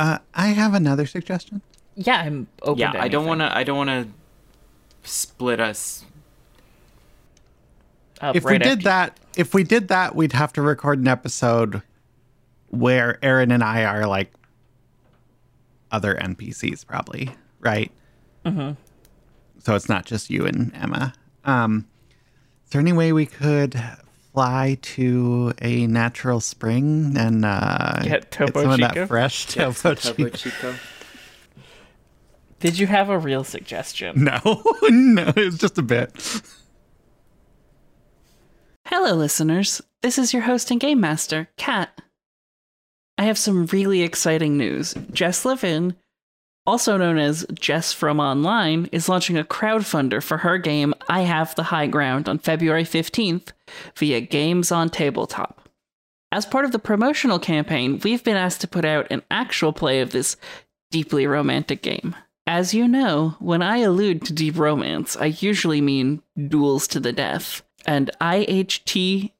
Uh, I have another suggestion. Yeah, I'm open. yeah, to I don't want to. I don't want to split us. Up if we did after- that, if we did that, we'd have to record an episode where Aaron and I are like other NPCs, probably, right? Mm-hmm. So it's not just you and Emma. Um, is there any way we could fly to a natural spring and uh, Get Topo some of Chico? that fresh Topo Topo Chico? Chico. Did you have a real suggestion? No, no, it's just a bit. Hello, listeners. This is your host and game master, Kat. I have some really exciting news. Jess Levin, also known as Jess from Online, is launching a crowdfunder for her game I Have the High Ground on February 15th via Games on Tabletop. As part of the promotional campaign, we've been asked to put out an actual play of this deeply romantic game. As you know, when I allude to deep romance, I usually mean duels to the death, and IHTHG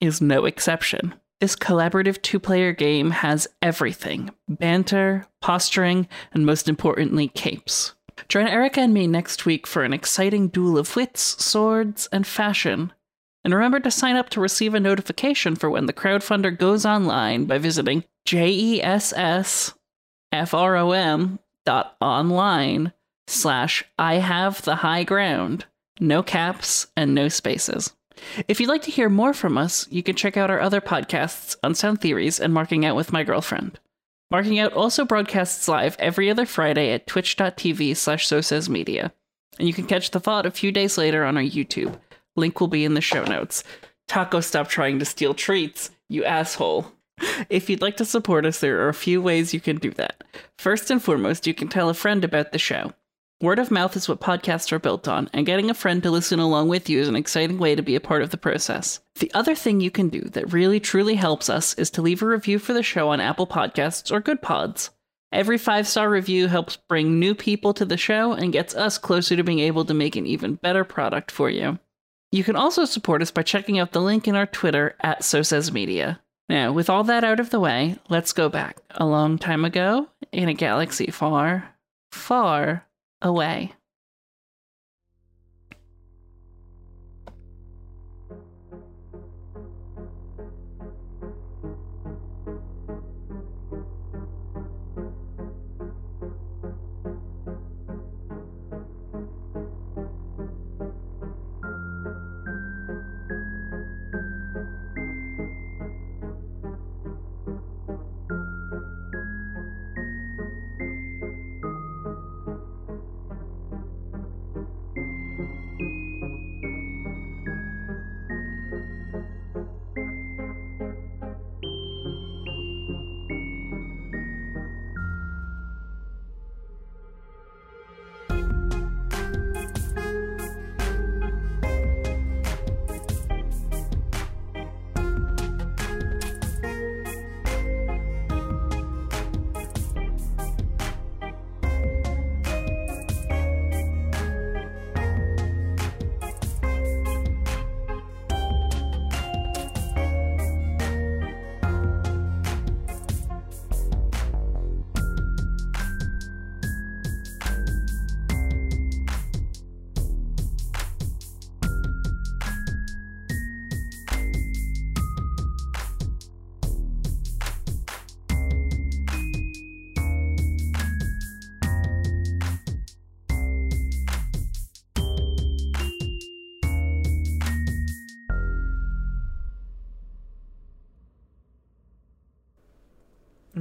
is no exception. This collaborative two player game has everything banter, posturing, and most importantly, capes. Join Erica and me next week for an exciting duel of wits, swords, and fashion. And remember to sign up to receive a notification for when the crowdfunder goes online by visiting jessfrom dot online slash I have the high ground. No caps and no spaces. If you'd like to hear more from us, you can check out our other podcasts, Unsound Theories and Marking Out with My Girlfriend. Marking Out also broadcasts live every other Friday at twitch.tv slash so says media. And you can catch the thought a few days later on our YouTube. Link will be in the show notes. Taco, stop trying to steal treats, you asshole. If you'd like to support us, there are a few ways you can do that. First and foremost, you can tell a friend about the show. Word of mouth is what podcasts are built on, and getting a friend to listen along with you is an exciting way to be a part of the process. The other thing you can do that really truly helps us is to leave a review for the show on Apple Podcasts or Good Pods. Every five star review helps bring new people to the show and gets us closer to being able to make an even better product for you. You can also support us by checking out the link in our Twitter at So Media. Now, with all that out of the way, let's go back a long time ago in a galaxy far, far away.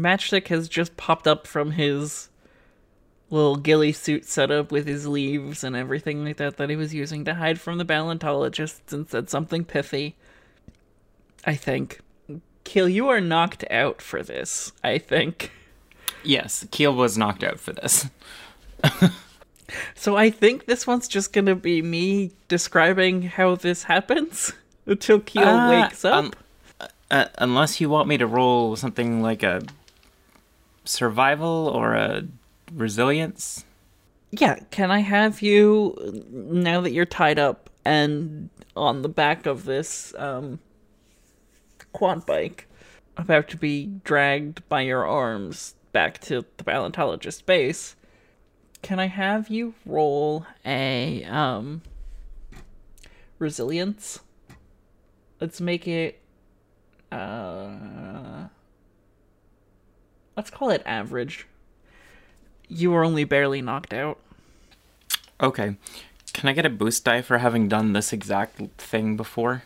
Matchstick has just popped up from his little ghillie suit setup with his leaves and everything like that that he was using to hide from the paleontologists and said something pithy. I think. Keel, you are knocked out for this, I think. Yes, Keel was knocked out for this. So I think this one's just gonna be me describing how this happens until Keel Uh, wakes up. um, uh, unless you want me to roll something like a survival or a resilience. Yeah, can I have you now that you're tied up and on the back of this um quad bike? about to be dragged by your arms back to the paleontologist base. Can I have you roll a um resilience? Let's make it uh let's call it average. You were only barely knocked out. Okay. Can I get a boost die for having done this exact thing before?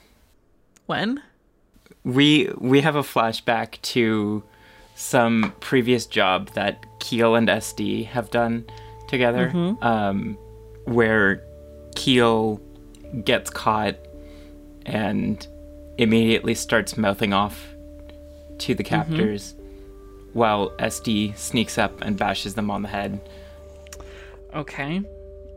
When? We we have a flashback to some previous job that Keel and SD have done together, um, where Keel gets caught and immediately starts mouthing off to the captors, while SD sneaks up and bashes them on the head. Okay.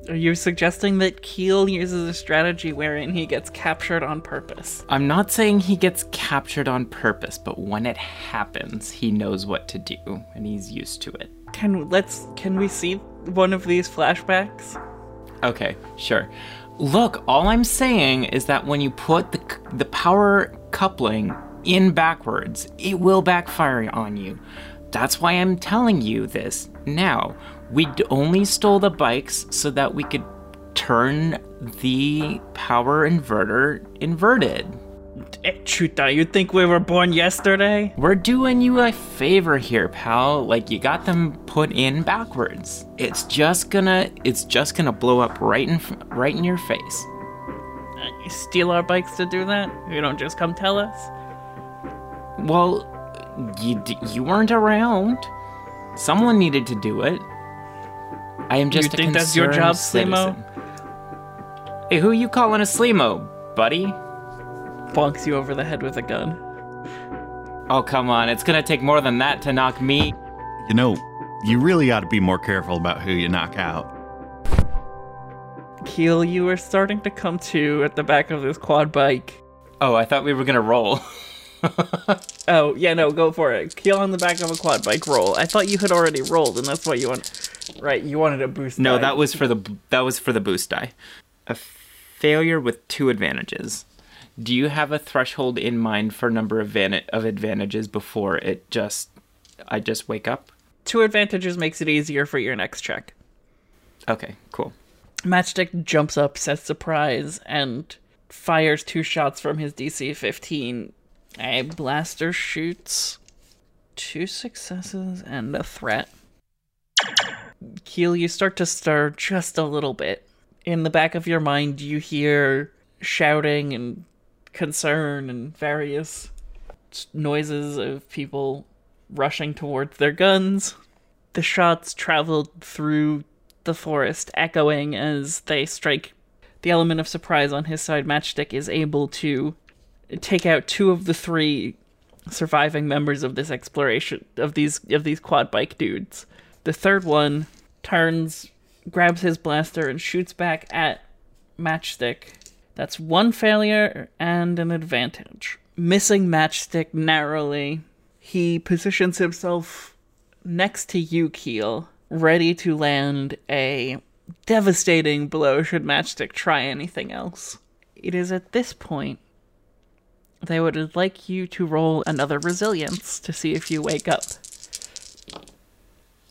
Are you suggesting that Keel uses a strategy wherein he gets captured on purpose? I'm not saying he gets captured on purpose, but when it happens, he knows what to do and he's used to it. Can let's can we see one of these flashbacks? Okay, sure. Look, all I'm saying is that when you put the the power coupling in backwards, it will backfire on you. That's why I'm telling you this now. We only stole the bikes so that we could turn the power inverter inverted. Chuta, you think we were born yesterday? We're doing you a favor here, pal. Like you got them put in backwards. It's just gonna it's just gonna blow up right in right in your face. Uh, You steal our bikes to do that? You don't just come tell us? Well, you d- you weren't around. Someone needed to do it. I am just You a think that's your job, Slimo? Hey, who you calling a Slimo, buddy? Bonks you over the head with a gun. Oh, come on. It's gonna take more than that to knock me. You know, you really ought to be more careful about who you knock out. Keel, you were starting to come to at the back of this quad bike. Oh, I thought we were gonna roll. Oh, yeah, no, go for it. Keel on the back of a quad bike roll. I thought you had already rolled, and that's what you want. Right, you wanted a boost. No, die. that was for the that was for the boost die. A failure with two advantages. Do you have a threshold in mind for number of van- of advantages before it just I just wake up? Two advantages makes it easier for your next check. Okay, cool. Matchstick jumps up, says surprise, and fires two shots from his DC 15. A blaster shoots two successes and a threat. Keel, you start to stir just a little bit. In the back of your mind, you hear shouting and concern and various noises of people rushing towards their guns. The shots traveled through the forest, echoing as they strike. The element of surprise on his side, Matchstick is able to take out two of the three surviving members of this exploration of these of these quad bike dudes. The third one turns, grabs his blaster, and shoots back at Matchstick. That's one failure and an advantage. Missing Matchstick narrowly, he positions himself next to you, Keel, ready to land a devastating blow should Matchstick try anything else. It is at this point they would like you to roll another resilience to see if you wake up.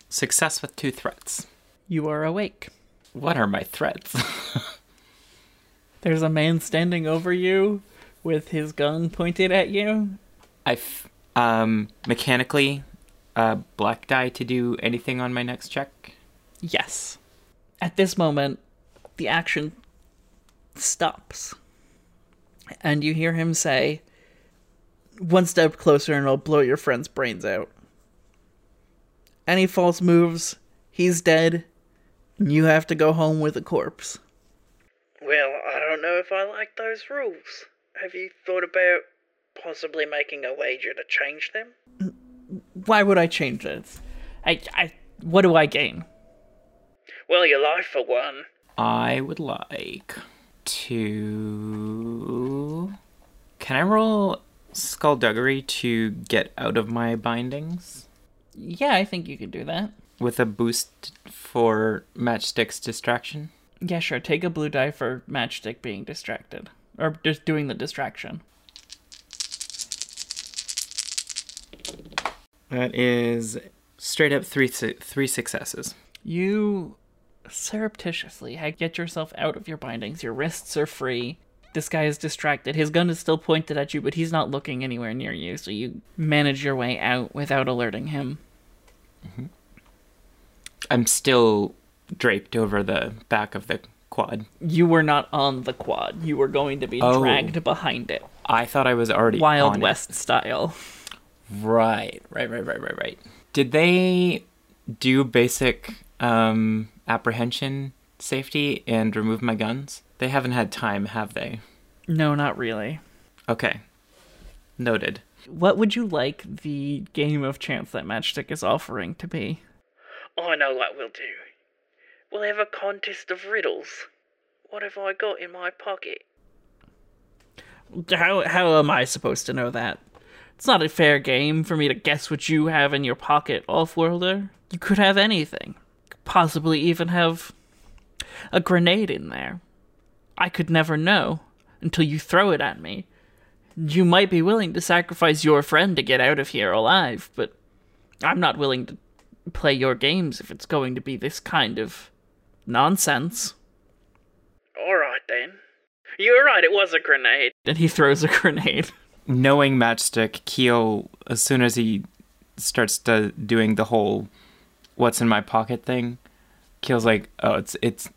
Success with two threats. You are awake. What are my threats? There's a man standing over you with his gun pointed at you. I f- um mechanically uh black die to do anything on my next check. Yes. At this moment, the action stops. And you hear him say, One step closer and I'll blow your friend's brains out. Any false moves, he's dead, and you have to go home with a corpse. Well, I don't know if I like those rules. Have you thought about possibly making a wager to change them? Why would I change this? I, I, what do I gain? Well, your life for one. I would like to. Can I roll skullduggery to get out of my bindings Yeah, I think you could do that. with a boost for Matchstick's distraction? Yeah, sure. Take a blue die for Matchstick being distracted. Or just doing the distraction. That is straight up three three successes. You surreptitiously get yourself out of your bindings. Your wrists are free. This guy is distracted. His gun is still pointed at you, but he's not looking anywhere near you, so you manage your way out without alerting him. I'm still draped over the back of the quad. You were not on the quad. You were going to be Oh. dragged behind it. I thought I was already Wild on it. West style. Right, right, right, right, right, right. Did they do basic um, apprehension safety and remove my guns? They haven't had time, have they? No, not really. Okay. Noted. What would you like the game of chance that Matchstick is offering to be? I know what we'll do. We'll have a contest of riddles. What have I got in my pocket? How how am I supposed to know that? It's not a fair game for me to guess what you have in your pocket, Offworlder. You could have anything. Could possibly even have a grenade in there. I could never know until you throw it at me. You might be willing to sacrifice your friend to get out of here alive, but I'm not willing to play your games if it's going to be this kind of nonsense. Alright then. You're right, it was a grenade. And he throws a grenade. Knowing Matchstick, Keel, as soon as he starts to doing the whole "what's in my pocket" thing, Keel's like, "Oh, it's it's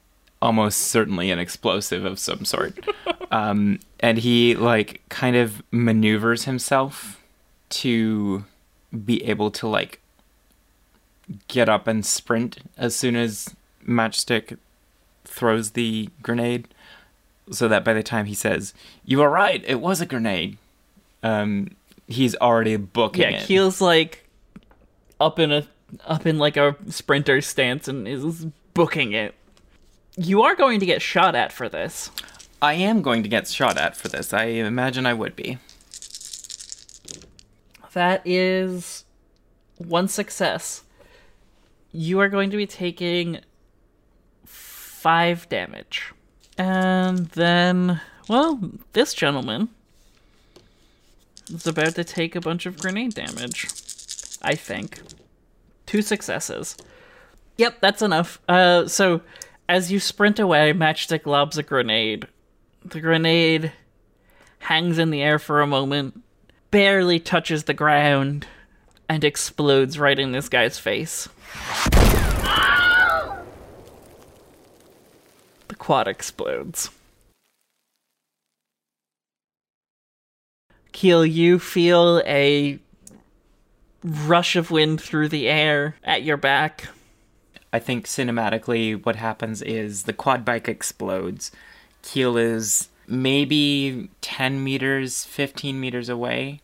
almost certainly an explosive of some sort," um, and he like kind of maneuvers himself to be able to like get up and sprint as soon as Matchstick throws the grenade, so that by the time he says, "You are right, it was a grenade," um, he's already booking Yeah, it. Keel's like up in a up in like a sprinter stance and is booking it. You are going to get shot at for this. I am going to get shot at for this. I imagine I would be. That is one success. You are going to be taking five damage. And then, well, this gentleman is about to take a bunch of grenade damage. I think. Two successes. Yep, that's enough. Uh, so, as you sprint away, Matchstick lobs a grenade. The grenade hangs in the air for a moment, barely touches the ground, and explodes right in this guy's face. The quad explodes. Keel, you feel a rush of wind through the air at your back. I think cinematically, what happens is the quad bike explodes. Keel is maybe 10 meters, 15 meters away.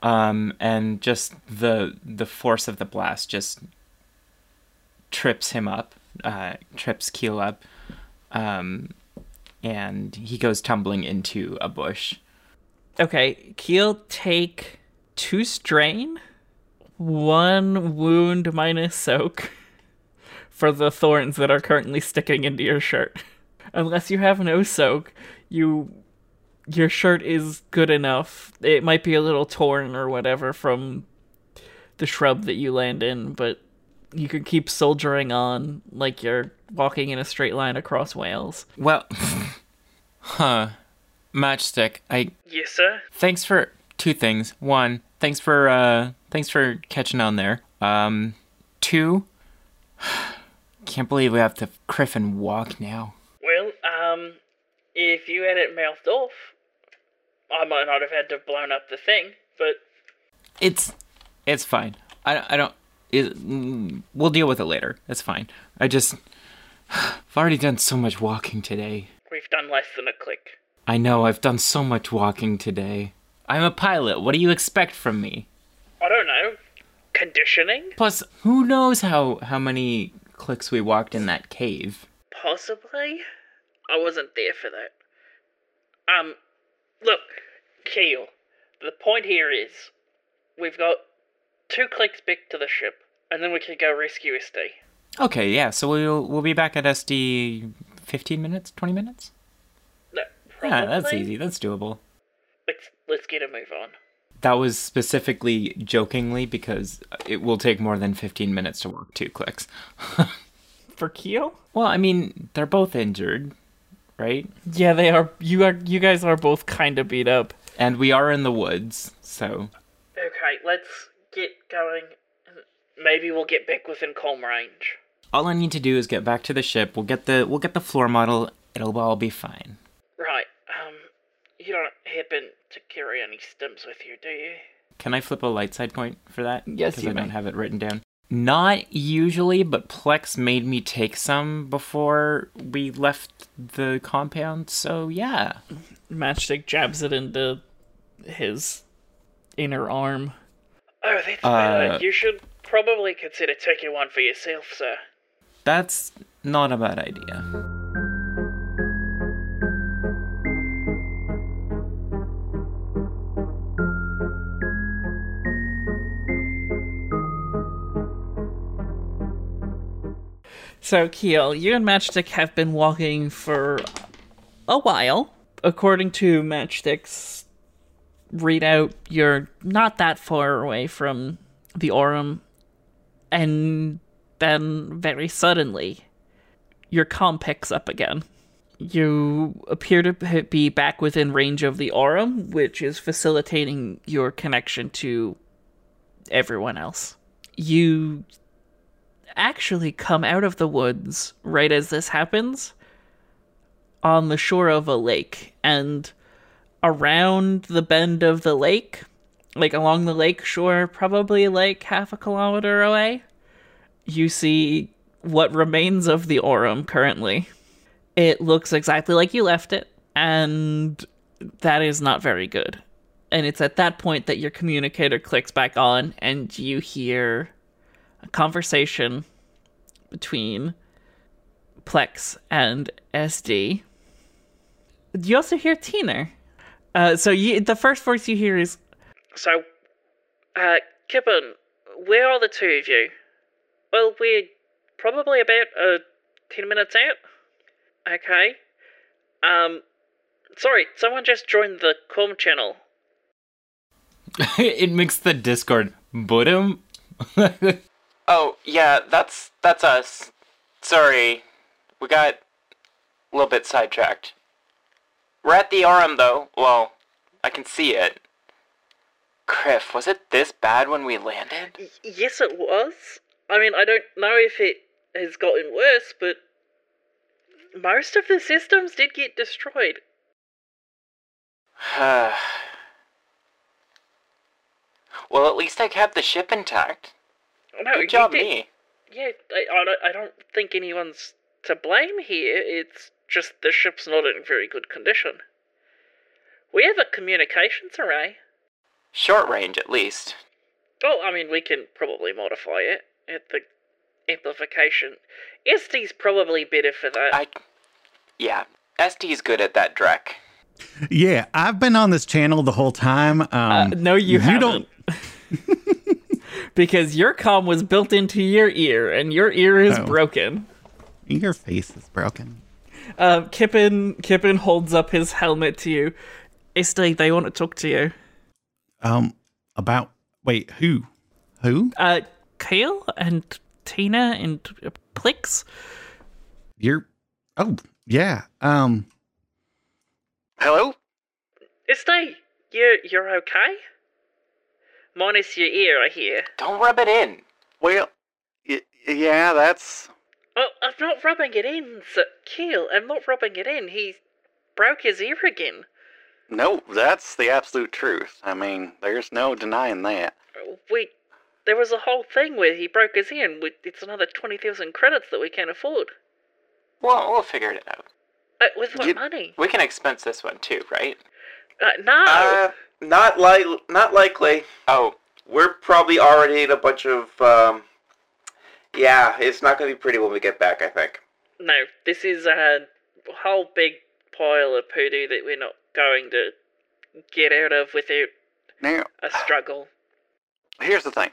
Um, and just the the force of the blast just trips him up, uh, trips Keel up, um, and he goes tumbling into a bush. Okay, Keel, take two strain, one wound minus soak for the thorns that are currently sticking into your shirt. Unless you have no soak, you your shirt is good enough. It might be a little torn or whatever from the shrub that you land in, but you can keep soldiering on like you're walking in a straight line across Wales. Well, huh. Matchstick, I Yes, sir? thanks for two things. One, thanks for uh thanks for catching on there. Um two can't believe we have to kriff and walk now. Well, um, if you had it mouthed off, I might not have had to have blown up the thing, but It's it's fine. I I don't it, mm, we'll deal with it later. It's fine. I just I've already done so much walking today. we've done less than a click. I know I've done so much walking today. I'm a pilot. What do you expect from me? I don't know. Conditioning? Plus, who knows how how many clicks we walked in that cave? Possibly? I wasn't there for that. Um, look, Keel, the point here is we've got two clicks back to the ship, and then we can go rescue SD. Okay, yeah. So we'll we'll be back at SD. Fifteen minutes, twenty minutes. No, probably. Yeah, that's easy. That's doable. Let's let's get a move on. That was specifically jokingly because it will take more than 15 minutes to walk two clicks. For Keel? Well, I mean, they're both injured, right? Yeah, they are. You are. You guys are both kind of beat up. And we are in the woods, so Okay, let's get going. Maybe we'll get back within comm range. all I need to do is get back to the ship. We'll get the we'll get the floor model. It'll all be fine. Right, you don't happen to carry any stims with you, do you? Can I flip a light side point for that? Yes, because you I don't have it written down. Not usually, but Plex made me take some before we left the compound. So yeah, Matchstick jabs it into his inner arm. Oh, that's Uh, bad. You should probably consider taking one for yourself, sir. that's not a bad idea. So, Keel, you and Matchstick have been walking for a while. According to Matchstick's readout, you're not that far away from the Aurum. And then, very suddenly, your comm picks up again. You appear to be back within range of the Aurum, which is facilitating your connection to everyone else. You actually come out of the woods right as this happens on the shore of a lake. And around the bend of the lake like along the lake shore probably like half a kilometer away you see what remains of the Aurum currently. It looks exactly like you left it and that is not very good. And it's at that point that your communicator clicks back on and you hear a conversation between Plex and SD. You also hear Tina. Uh, so you, the first voice you hear is So, uh, Kippen, where are the two of you? Well, we're probably about, uh, 10 minutes out. Okay. Um, sorry, someone just joined the com channel. it makes the Discord bottom. Oh, yeah, that's that's us. Sorry. We got a little bit sidetracked. We're at the Aurum though. Well, I can see it. Kriff, was it this bad when we landed? Y- yes, it was. I mean, I don't know if it has gotten worse, but most of the systems did get destroyed. well, at least I kept the ship intact. No, you Good job, did- me. Yeah, I, I, don't, I don't think anyone's to blame here. It's just the ship's not in very good condition. We have a communications array. Short range, at least. Oh, I mean, we can probably modify it at the amplification. SD's probably better for that. I. Yeah, SD's good at that, Drek. Yeah, I've been on this channel the whole time. Um, uh, no, you, haven't. because your comm was built into your ear, and your ear is Oh. broken. Your face is broken. Uh, Kippen Kippen holds up his helmet to you. SD, they want to talk to you. Um, about wait, who, who? Uh, Keel and Tina and uh, Plex. You're. Oh, yeah. Um, Hello? SD, you're, you're okay? Minus your ear, I hear. Don't rub it in. Well, y- yeah, that's. Oh, I'm not rubbing it in, sir. Keel, I'm not rubbing it in. He broke his ear again. No, that's the absolute truth. I mean, there's no denying that. We. There was a whole thing where he broke his ear, and we, it's another 20,000 credits that we can't afford. Well, we'll figure it out. Uh, with what You- money? We can expense this one too, right? Uh, no! Uh, not like, not likely. Oh, We're probably already in a bunch of. Um, yeah, it's not going to be pretty when we get back. I think. no, this is a whole big pile of poodoo that we're not going to get out of without Now, a struggle. here's the thing.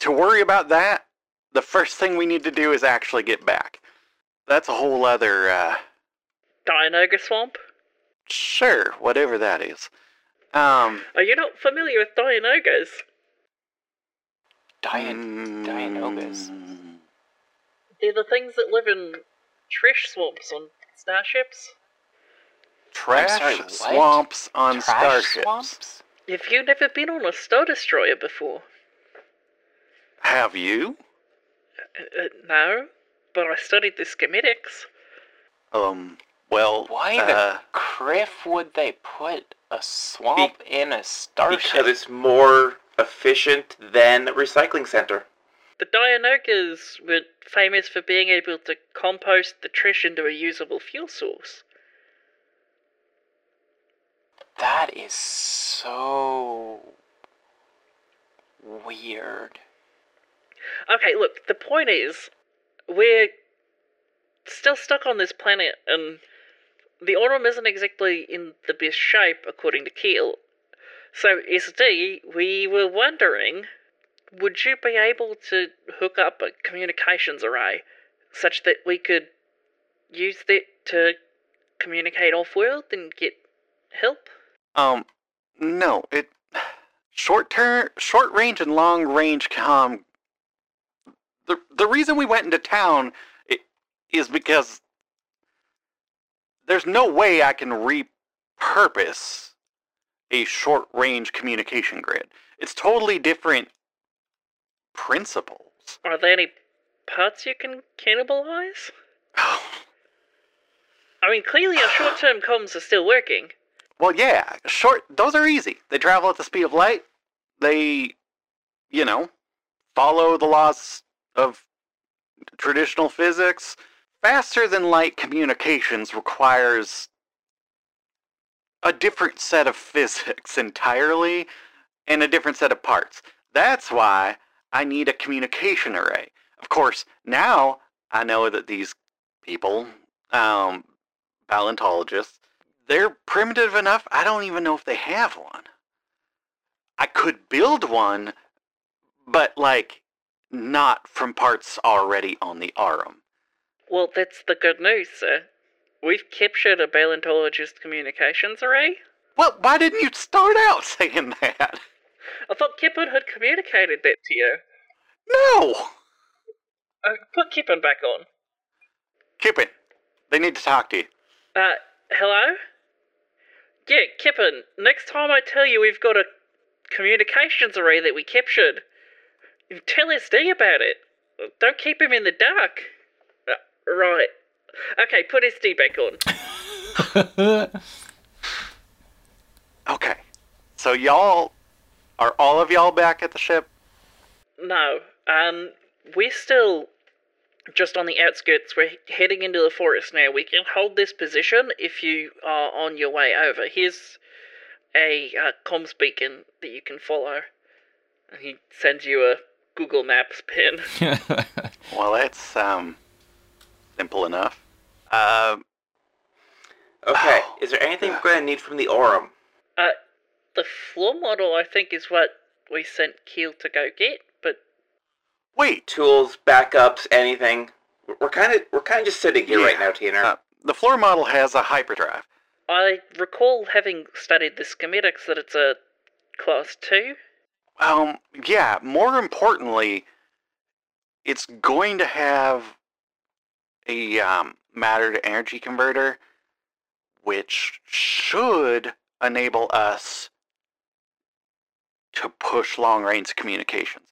To worry about that, the first thing we need to do is actually get back. That's a whole other, uh, Dianoga Swamp? sure, whatever that is. Um, Are you not familiar with Dianogas? Dian- Dianogas. mm, They're the things that live in trash swamps on starships. Trash sorry, what? swamps on Trash starships. swamps? Have you never been on a Star Destroyer before? Have you? Uh, uh, no, but I studied the schematics. Um, well, Why uh, the kriff would they put a swamp in a starship? Because it's more efficient than a recycling center. The Dianogas were famous for being able to compost the trash into a usable fuel source. That is so weird. Okay, look, the point is, we're still stuck on this planet, and the Aurum isn't exactly in the best shape, according to Keel. So, SD, we were wondering would you be able to hook up a communications array such that we could use that to communicate off world and get help? um, no, it short term, short range and long range com. The the reason we went into town is because there's no way I can repurpose a short range communication grid. It's totally different principles. Are there any parts you can cannibalize? I mean, clearly our short term comms are still working. Well, yeah, short. Those are easy. They travel at the speed of light. They, you know, follow the laws of traditional physics. Faster than light communications requires a different set of physics entirely and a different set of parts. That's why I need a communication array. Of course, now I know that these people, um, paleontologists, they're primitive enough. I don't even know if they have one. I could build one, but like not from parts already on the Aurum. Well, that's the good news, sir. We've captured a paleontologist communications array. Well, why didn't you start out saying that? I thought Kippen had communicated that to you. No! Uh, put Kippen back on. Kippen, they need to talk to you. Uh, hello? Yeah, Kippen, next time I tell you we've got a communications array that we captured, tell SD about it. Don't keep him in the dark. Right. Okay, put SD back on. Okay. So y'all are all of y'all back at the ship? No, um, we're still just on the outskirts. We're heading into the forest now. We can hold this position if you are on your way over. Here's a uh, comms beacon that you can follow. And he sends you a Google Maps pin. Well, that's um simple enough. Uh, Okay, Oh. is there anything we're going to need from the Aurum? Uh, the floor model, I think, is what we sent Keel to go get, but wait. Tools, backups, anything? We're- We're kind of we're kind of just sitting here right now, Tina. Uh, the floor model has a hyperdrive. I recall having studied the schematics that it's a class 2. Um, yeah, more importantly, it's going to have a um, matter to energy converter, which should enable us to push long range communications.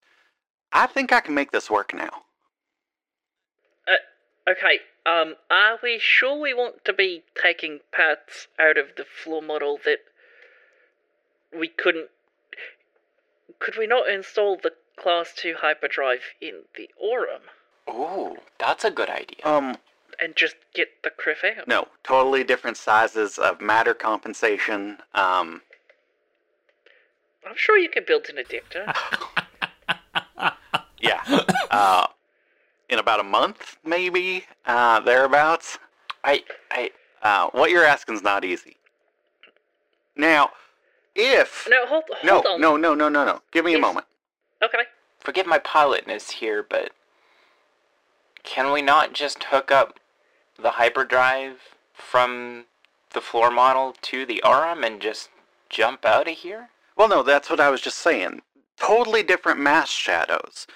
I think I can make this work now. Okay, um, are we sure we want to be taking parts out of the floor model that we couldn't. Could we not install the class 2 hyperdrive in the Aurum Ooh, that's a good idea. Um, and just get the kriff out? no, totally different sizes of matter compensation. Um, I'm sure you could build an adapter. yeah. Uh, in about a month, maybe, uh, thereabouts. I, I, Uh, what you're asking is not easy. Now, if no, hold, no, on. no, no, no, no, no, give me a moment. Okay. forgive my pilotness here, but can we not just hook up the hyperdrive from the floor model to the Aurum and just jump out of here? Well, no, that's what I was just saying. Totally different mass shadows.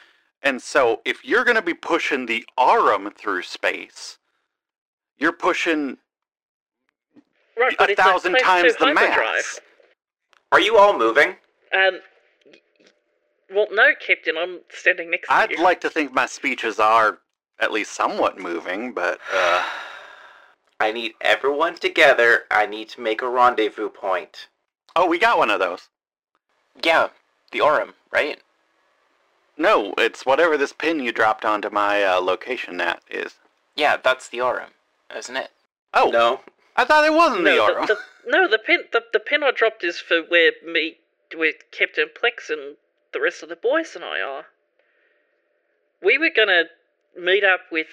And so if you're going to be pushing the Aurum through space, you're pushing Right, a thousand times the hyperdrive. mass. Are you all moving? Um. Well, no, Captain. I'm standing next to you. I'd like to think my speeches are at least somewhat moving, but uh, I need everyone together. I need to make a rendezvous point. oh, we got one of those. Yeah, the Aurum, right? No, it's whatever this pin you dropped onto my uh, location net is. Yeah, that's the Aurum, isn't it? Oh, No, I thought it wasn't the no, Aurum. the, the, no, the pin, the, the pin I dropped is for where me, where Captain Plex and the rest of the boys and I are. We were gonna meet up with.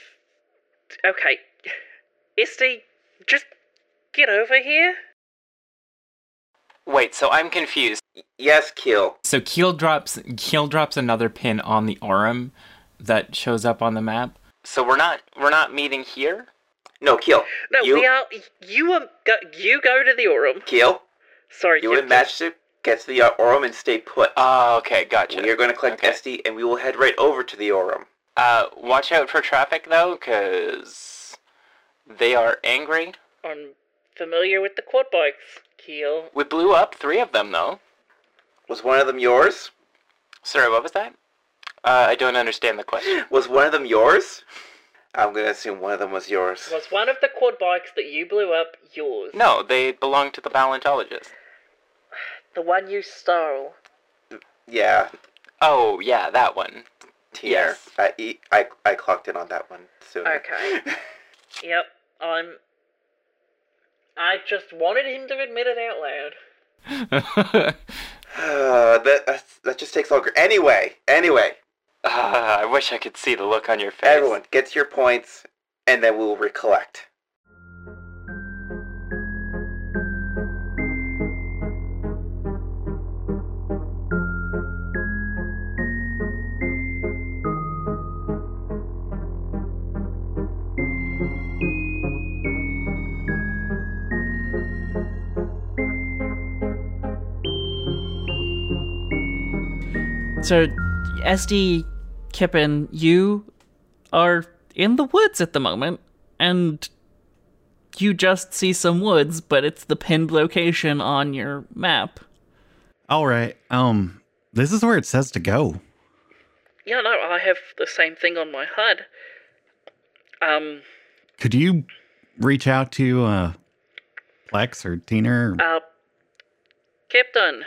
Okay, SD, just get over here. Wait, so I'm confused. yes, Keel. So Keel drops Keel drops another pin on the Aurum that shows up on the map. So we're not we're not meeting here? No, Keel. No, you, we are. You are. Go, you go to the Aurum. Keel. Sorry, You and Captain. Matchstick get to the uh, Aurum and stay put. Oh, okay, gotcha. we are going to collect Okay. SD and we will head right over to the Aurum. Uh, watch out for traffic though, cause they are angry. I'm familiar with the quad bikes, Keel. We blew up three of them though. Was one of them yours? Sorry, what was that? Uh, I don't understand the question. Was one of them yours? I'm going to assume one of them was yours. Was one of the quad bikes that you blew up yours? No, they belong to the paleontologist. The one you stole. Yeah, Oh, yeah, that one. Here. Yes. I, e- I, I clocked in on that one sooner. Okay. Yep, I'm. I just wanted him to admit it out loud. Uh, that, that's- that just takes longer. Anyway, anyway, Uh, I wish I could see the look on your face. everyone, get to your points, and then we'll recollect. So, SD Kippen, you are in the woods at the moment, and you just see some woods, but it's the pinned location on your map. All right. Um, this is where it says to go. Yeah, no, I have the same thing on my HUD. Um, Could you reach out to uh Plex or Tina? Or... uh, Captain,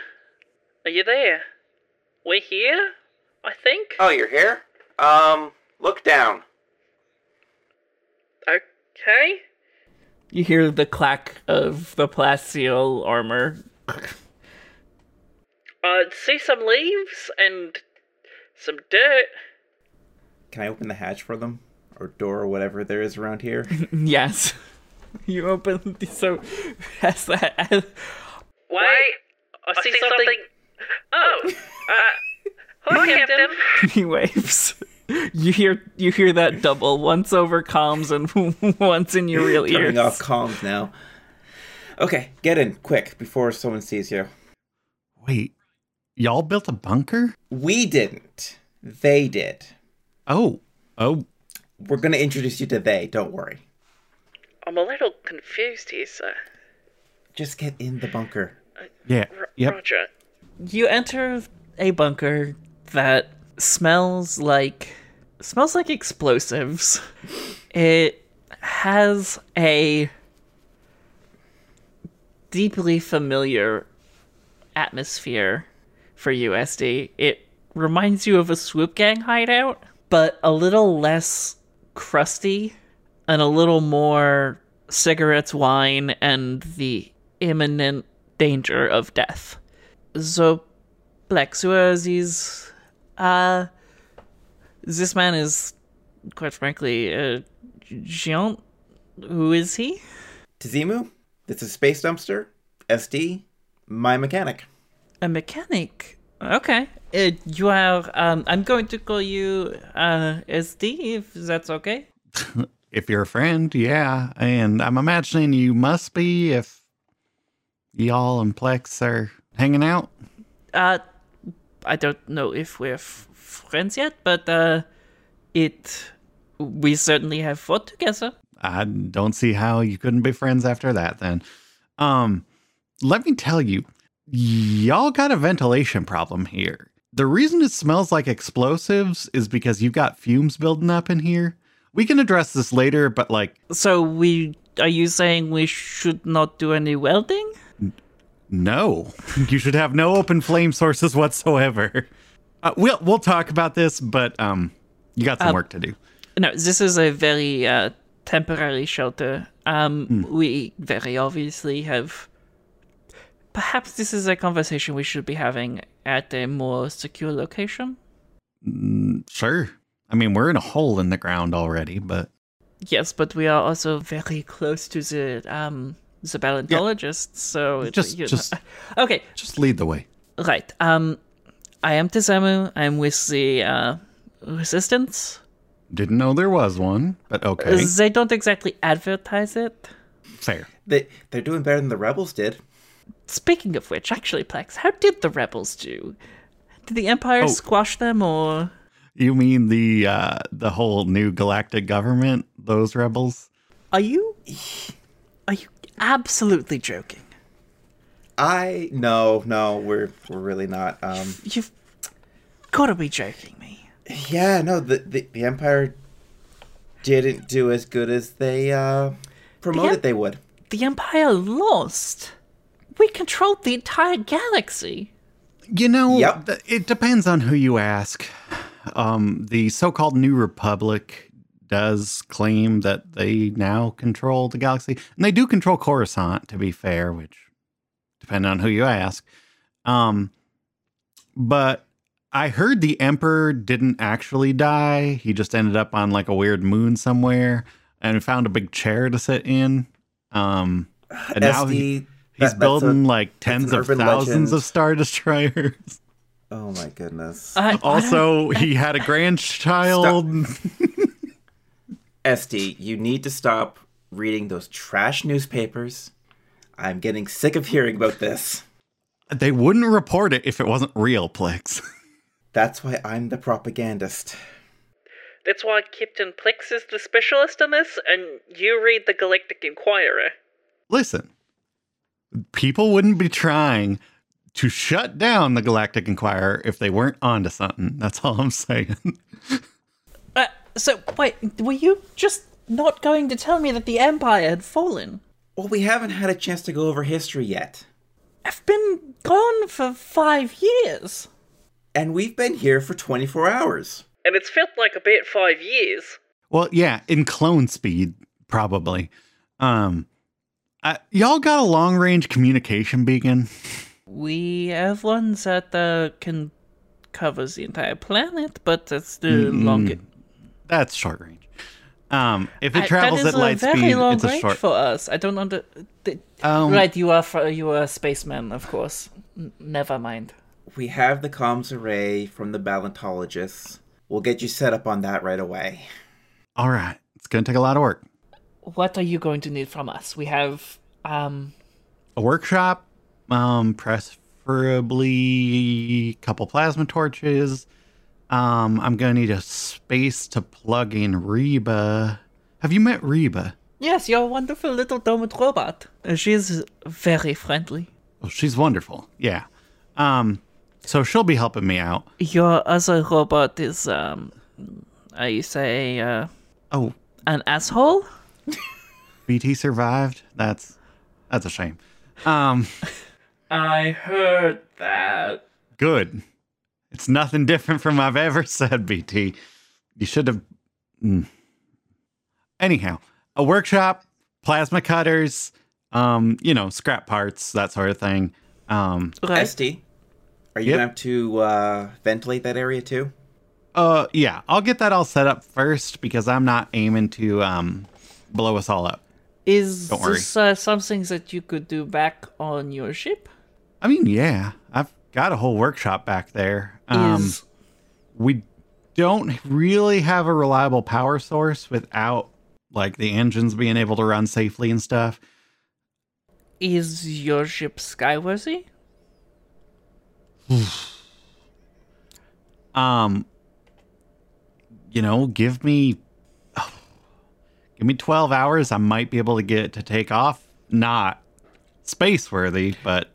are you there? We're here, I think. Oh, you're here? Um, look down. Okay. You hear the clack of the plasteel armor. I see some leaves and some dirt. Can I open the hatch for them? Or door or whatever there is around here? yes. You open so as that as, Wait, I, see, something. Oh, uh, hi, Captain. he waves. You hear you hear that double once over comms and once in your real ears. Turning off comms now. Okay, get in quick before someone sees you. Wait, y'all built a bunker? We didn't. They did. Oh, oh, We're gonna introduce you to they. Don't worry. I'm a little confused here, sir. Just get in the bunker. yeah, R- yep. Roger. You enter a bunker that smells like smells like explosives. It has a deeply familiar atmosphere for USD. It reminds you of a swoop gang hideout, but a little less crusty and a little more cigarettes, wine, and the imminent danger of death. So, Black is uh, this man is, quite frankly, a giant. Who is he? Tizimu, this is Space Dumpster. SD, my mechanic. A mechanic. Okay. Uh, you are. Um, I'm going to call you uh, SD, if that's okay. If you're a friend, yeah. And I'm imagining you must be if y'all and Plex are hanging out? Uh, I don't know if we're f- friends yet, but uh, it we certainly have fought together. I don't see how you couldn't be friends after that then. Um, let me tell you, y'all got a ventilation problem here. The reason it smells like explosives is because you've got fumes building up in here. We can address this later, but like, So we are you saying we should not do any welding? No, you should have no open flame sources whatsoever. Uh, we'll we'll talk about this, but um, you got some Uh, work to do. No, this is a very uh, temporary shelter. Um, we very obviously have. Perhaps this is a conversation we should be having at a more secure location. Sure. I mean, we're in a hole in the ground already, but Yes, but we are also very close to the um the paleontologists, so it, Just- you know- just- okay. just lead the way. Right. Um, I am Tezemu. I'm with the uh, Resistance. Didn't know there was one, but okay, They don't exactly advertise it. fair. They they're doing better than the rebels did. Speaking of which, actually, Plex, how did the rebels do? Did the Empire Oh. squash them, or You mean the uh the whole new galactic government, those rebels? are you are you absolutely joking? I no no we're we're really not. Um, You've got to be joking me. yeah no the the, the Empire didn't do as good as they uh, promoted Em- they would. The Empire lost. We controlled the entire galaxy. You know, Yep. th- it depends on who you ask. Um the so-called New Republic does claim that they now control the galaxy. And they do control Coruscant to be fair, which depending on who you ask. Um but I heard the Emperor didn't actually die. He just ended up on like a weird moon somewhere and found a big chair to sit in. Um and now he, he's that- building a- like tens of thousands legend. of star destroyers. Oh my goodness. I, I Also, he had a grandchild. SD, you need to stop reading those trash newspapers. I'm getting sick of hearing about this. They wouldn't report it if it wasn't real, Plex. That's why I'm the propagandist. That's why Captain Plex is the specialist in this, and you read the Galactic Inquirer. Listen, people wouldn't be trying to shut down the Galactic Inquirer if they weren't onto something. That's all I'm saying. Uh, so wait, were you just not going to tell me that the Empire had fallen? Well, we haven't had a chance to go over history yet. I've been gone for five years. And we've been here for 24 hours. And it's felt like about five years. well, yeah, in clone speed, probably. Um, I, y'all got a long range communication beacon. We have ones that uh, can covers the entire planet, but that's the longest. That's short range. Um, if it I- travels that is at light speed, it's a range short. for us. I don't under. The, Um, right, you are fr- you are a spaceman, of course. N- never mind. We have the comms array from the paleontologists. We'll get you set up on that right away. All right, it's gonna take a lot of work. What are you going to need from us? We have um a workshop, um, preferably a couple plasma torches. Um, I'm gonna need a space to plug in Reba. Have you met Reba? Yes, your wonderful little domed robot. She's very friendly. Oh, she's wonderful. Yeah. Um, so she'll be helping me out. Your other robot is um I say uh Oh, an asshole? BT survived. That's that's a shame. Um, I heard that. good. It's nothing different from I've ever said, BT. You should have. mm. Anyhow, a workshop, plasma cutters, um, you know, scrap parts, that sort of thing. Um, Right. SD, are you Yep. going to have to uh, ventilate that area too? uh, yeah, I'll get that all set up first because I'm not aiming to um blow us all up. Is Don't worry. this uh, something that you could do back on your ship? I mean, yeah, I've got a whole workshop back there. Um, is we don't really have a reliable power source without like the engines being able to run safely and stuff. Is your ship skyworthy? Um, you know, give me, give me twelve hours. I might be able to get it to take off. Not space worthy, but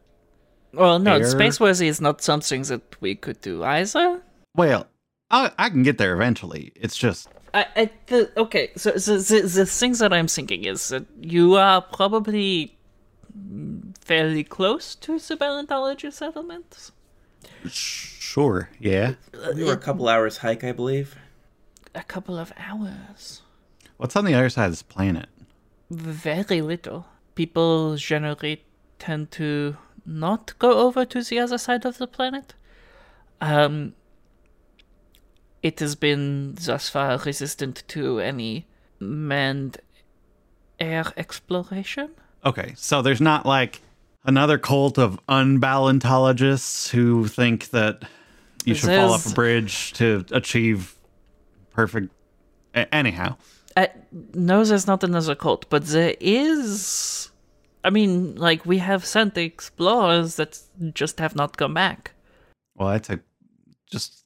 Well, no, Air- spaceworthy is not something that we could do either. well, I, I can get there eventually. It's just I, I the, okay, so, so the, the things that I'm thinking is that you are probably fairly close to the Balantology settlements. sure, yeah. We were a couple hours hike, I believe. A couple of hours. What's on the other side of this planet? Very little. People generally tend to not go over to the other side of the planet. Um, it has been thus far resistant to any manned air exploration. Okay, so there's not like another cult of unbalantologists who think that you should fall off a bridge to achieve perfect. Anyhow, Uh, no, there's not another cult, but there is. I mean, like, we have sent explorers that just have not come back. well, that's a just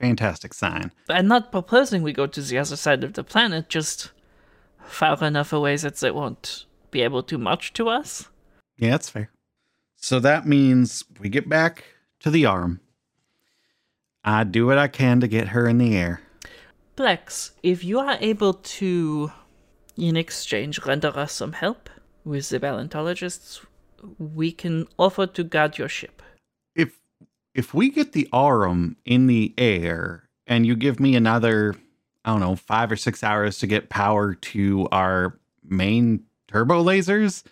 fantastic sign. I'm not proposing we go to the other side of the planet, just far enough away that they won't be able to much to us. Yeah, that's fair. So that means we get back to the Aurum. I do what I can to get her in the air. Plex, if you are able to, in exchange, render us some help with the Balantologists, we can offer to guard your ship. If if we get the Aurum in the air and you give me another, I don't know, five or six hours to get power to our main turbo lasers,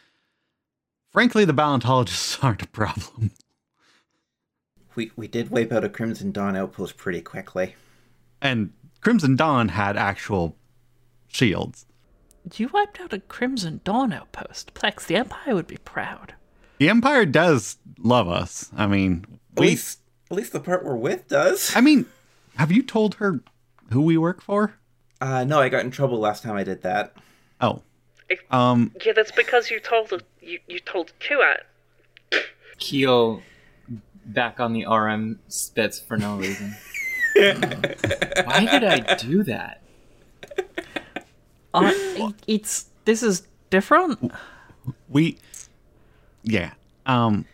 frankly, the Balantologists aren't a problem. We we did wipe out a Crimson Dawn outpost pretty quickly. And Crimson Dawn had actual shields. You wiped out a Crimson Dawn outpost. Plex, the Empire would be proud. The Empire does love us. I mean, At we. least at least the part we're with does. I mean, have you told her who we work for? Uh no, I got in trouble last time I did that. Oh, um, Yeah, that's because you told you you told Kuat. Keel back on the RM spits for no reason. Why did I do that? Uh, it's this is different. we, yeah. Um,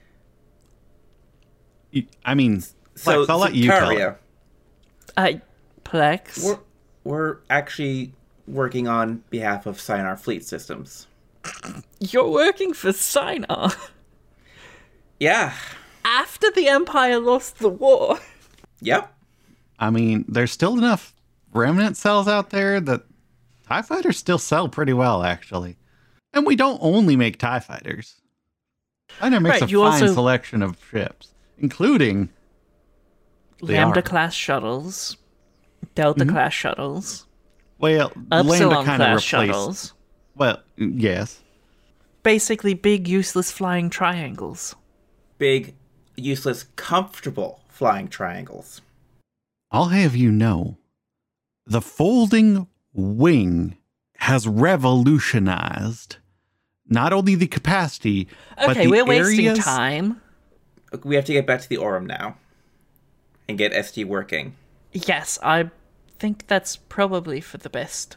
y- I mean, So Plex, I'll let you tell. Zakaria, her. I Plex. we're we're actually working on behalf of Sienar Fleet Systems. You're working for Sinar Yeah. after the Empire lost the war. Yep. I mean, there's still enough remnant cells out there that Tie fighters still sell pretty well, actually. And we don't only make Tie fighters. Fighter makes Right, a you fine also- selection of ships, including Lambda class shuttles, Delta mm-hmm. class shuttles, well, Lambda Epsilon kind of class replaced. shuttles. Well, yes. Basically, big useless flying triangles. Big, useless, comfortable flying triangles. I'll have you know, the folding wing has revolutionized not only the capacity, but Okay, the we're wasting areas- time. We have to get back to the Aurum now. And get ST working. Yes, I think that's probably for the best.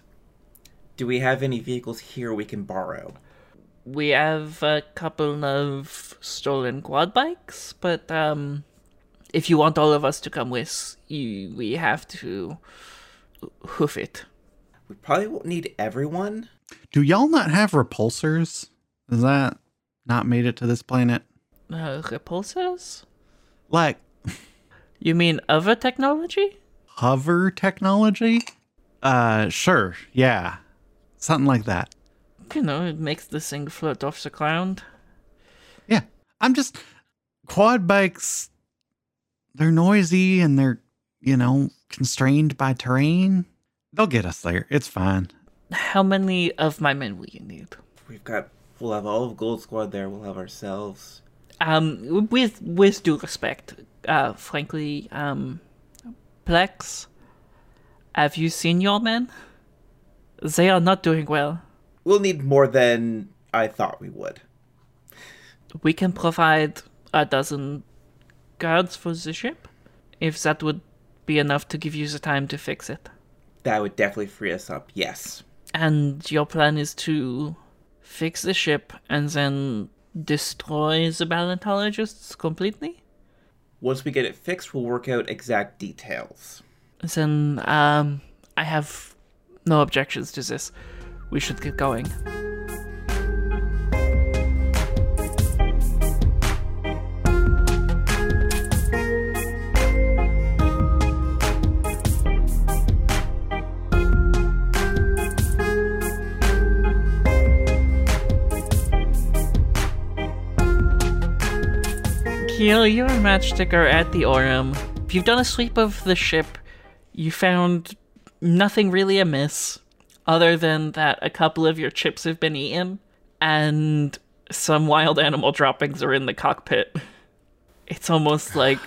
Do we have any vehicles here we can borrow? We have a couple of stolen quad bikes, but um, if you want all of us to come with, you, we have to hoof it. We probably won't need everyone. Do y'all not have repulsors? Is that not made it to this planet? Uh, repulsors? Like You mean other technology? hover technology? Uh, sure. Yeah. Something like that. You know, it makes this thing float off the ground. Yeah. I'm just quad bikes they're noisy and they're, you know, constrained by terrain. They'll get us there. It's fine. How many of my men will you need? We've got. We'll have all of Gold Squad there. We'll have ourselves. Um, with with due respect, uh, frankly, um, Plex, have you seen your men? They are not doing well. We'll need more than I thought we would. we can provide a dozen guards for the ship, if that would be enough to give you the time to fix it. That would definitely free us up. Yes. And your plan is to fix the ship and then destroy the paleontologists completely? Once we get it fixed, we'll work out exact details. Then, um, I have no objections to this. We should get going. You're a matchsticker at the Aurum. If you've done a sweep of the ship. You found nothing really amiss, other than that a couple of your chips have been eaten, and some wild animal droppings are in the cockpit. It's almost like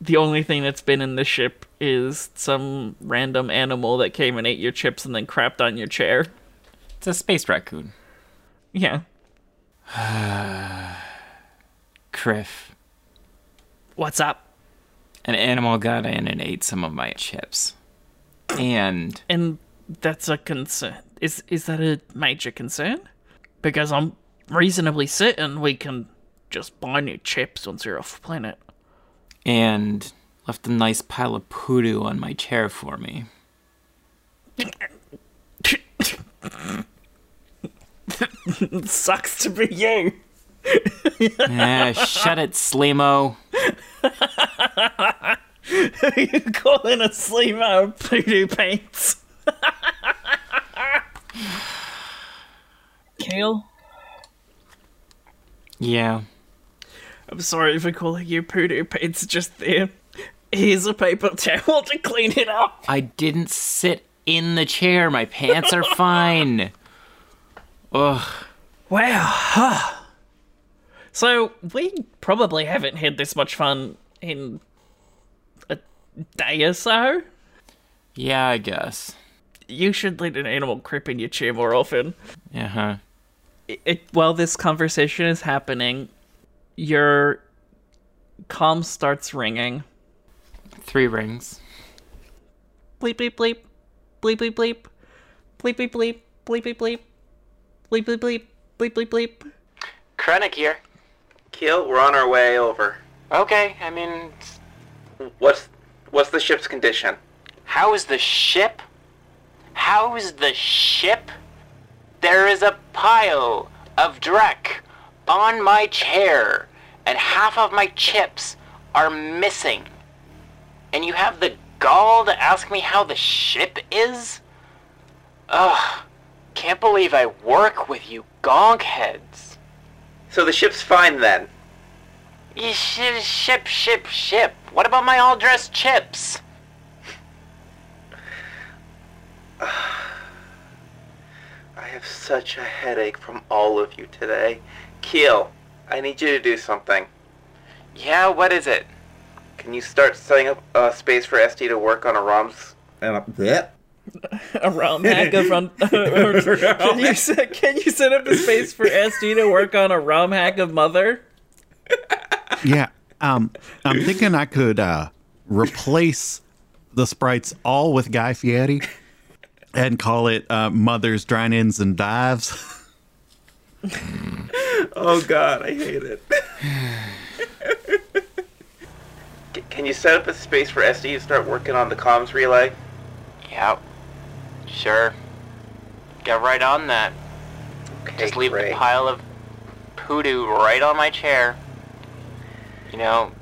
the only thing that's been in the ship is some random animal that came and ate your chips and then crapped on your chair. It's a space raccoon. Yeah. Kriff. What's up? An animal got in and ate some of my chips. And And that's a concern. Is is that a major concern? Because I'm reasonably certain we can just buy new chips once you're off planet. and left a nice pile of poodoo on my chair for me. Sucks to be you. Ah, shut it, Slimo. you calling a sleevo voodoo paints? Keel, Yeah. I'm sorry for calling you voodoo paints just there. Here's a paper towel to clean it up. I didn't sit in the chair. My pants are fine. Ugh. Wow. huh. So we probably haven't had this much fun in a day or so. Yeah, I guess. You should let an animal creep in your chair more often. Uh huh. it, it, while this conversation is happening, your comm starts ringing. Three rings. Bleep bleep bleep, bleep bleep bleep, bleep bleep bleep, bleep bleep bleep, bleep bleep bleep, bleep bleep bleep. Krennic here. Keel, we're on our way over. Okay, I mean, What's what's the ship's condition? how is the ship? How is the ship? There is a pile of dreck on my chair, and half of my chips are missing. And you have the gall to ask me how the ship is? Ugh, can't believe I work with you gonk heads. So the ship's fine then. Ship, ship, ship, ship. What about my all dressed chips? I have such a headache from all of you today. Keel, I need you to do something. Yeah, what is it? Can you start setting up a space for SD to work on a ROM's? And uh, bleh. A ROM hack of run. can you set, can you set up a space for SD to work on a ROM hack of Mother? Yeah. Um, I'm thinking I could uh, replace the sprites all with Guy Fieri and call it uh, Mother's Drown Ins and Dives. Oh god, I hate it. Can you set up a space for SD to start working on the comms relay? Yep. Sure. Get right on that. Okay, Just leave great. the pile of poodoo right on my chair. You know,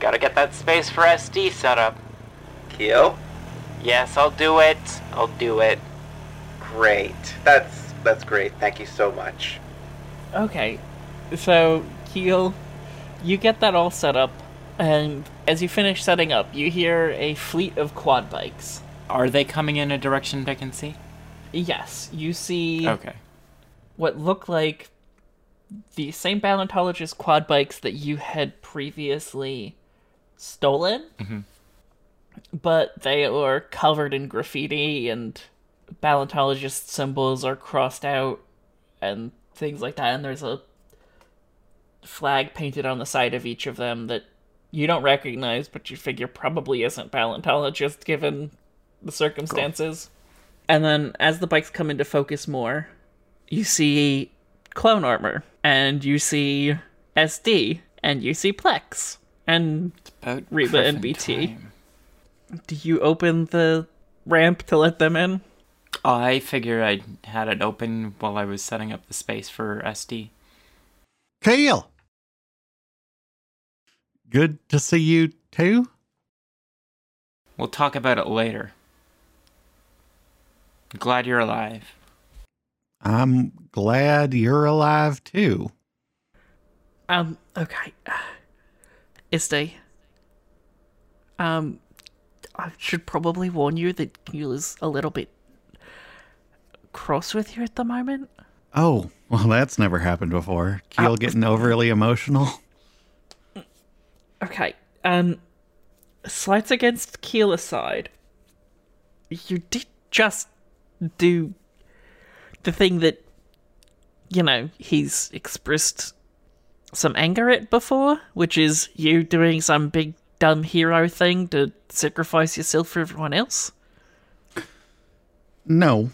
gotta get that space for SD set up. Keel, Yes, I'll do it. I'll do it. great. That's that's great. Thank you so much. Okay, so Keel, you get that all set up, and as you finish setting up, you hear a fleet of quad bikes. Are they coming in a direction I can see? Yes, you see Okay. what look like the same paleontologist quad bikes that you had previously stolen, mm-hmm. but they are covered in graffiti and paleontologist symbols are crossed out and things like that. And there's a flag painted on the side of each of them that you don't recognize, but you figure probably isn't paleontologist given the circumstances. And then as the bikes come into focus more, you see clone armor, and you see SD, and you see Plex, and Reba and BT. time. do you open the ramp to let them in? I figure I had it open while I was setting up the space for SD. Keel. Good to see you too. We'll talk about it later. Glad you're alive. I'm glad you're alive too. Um, okay. SD. Um, I should probably warn you that Gil is a little bit cross with you at the moment. Oh, well, that's never happened before. Keel getting overly emotional. Okay. Um, slights against Keel aside, you did just do the thing that, you know, he's expressed some anger at before, which is you doing some big dumb hero thing to sacrifice yourself for everyone else. No.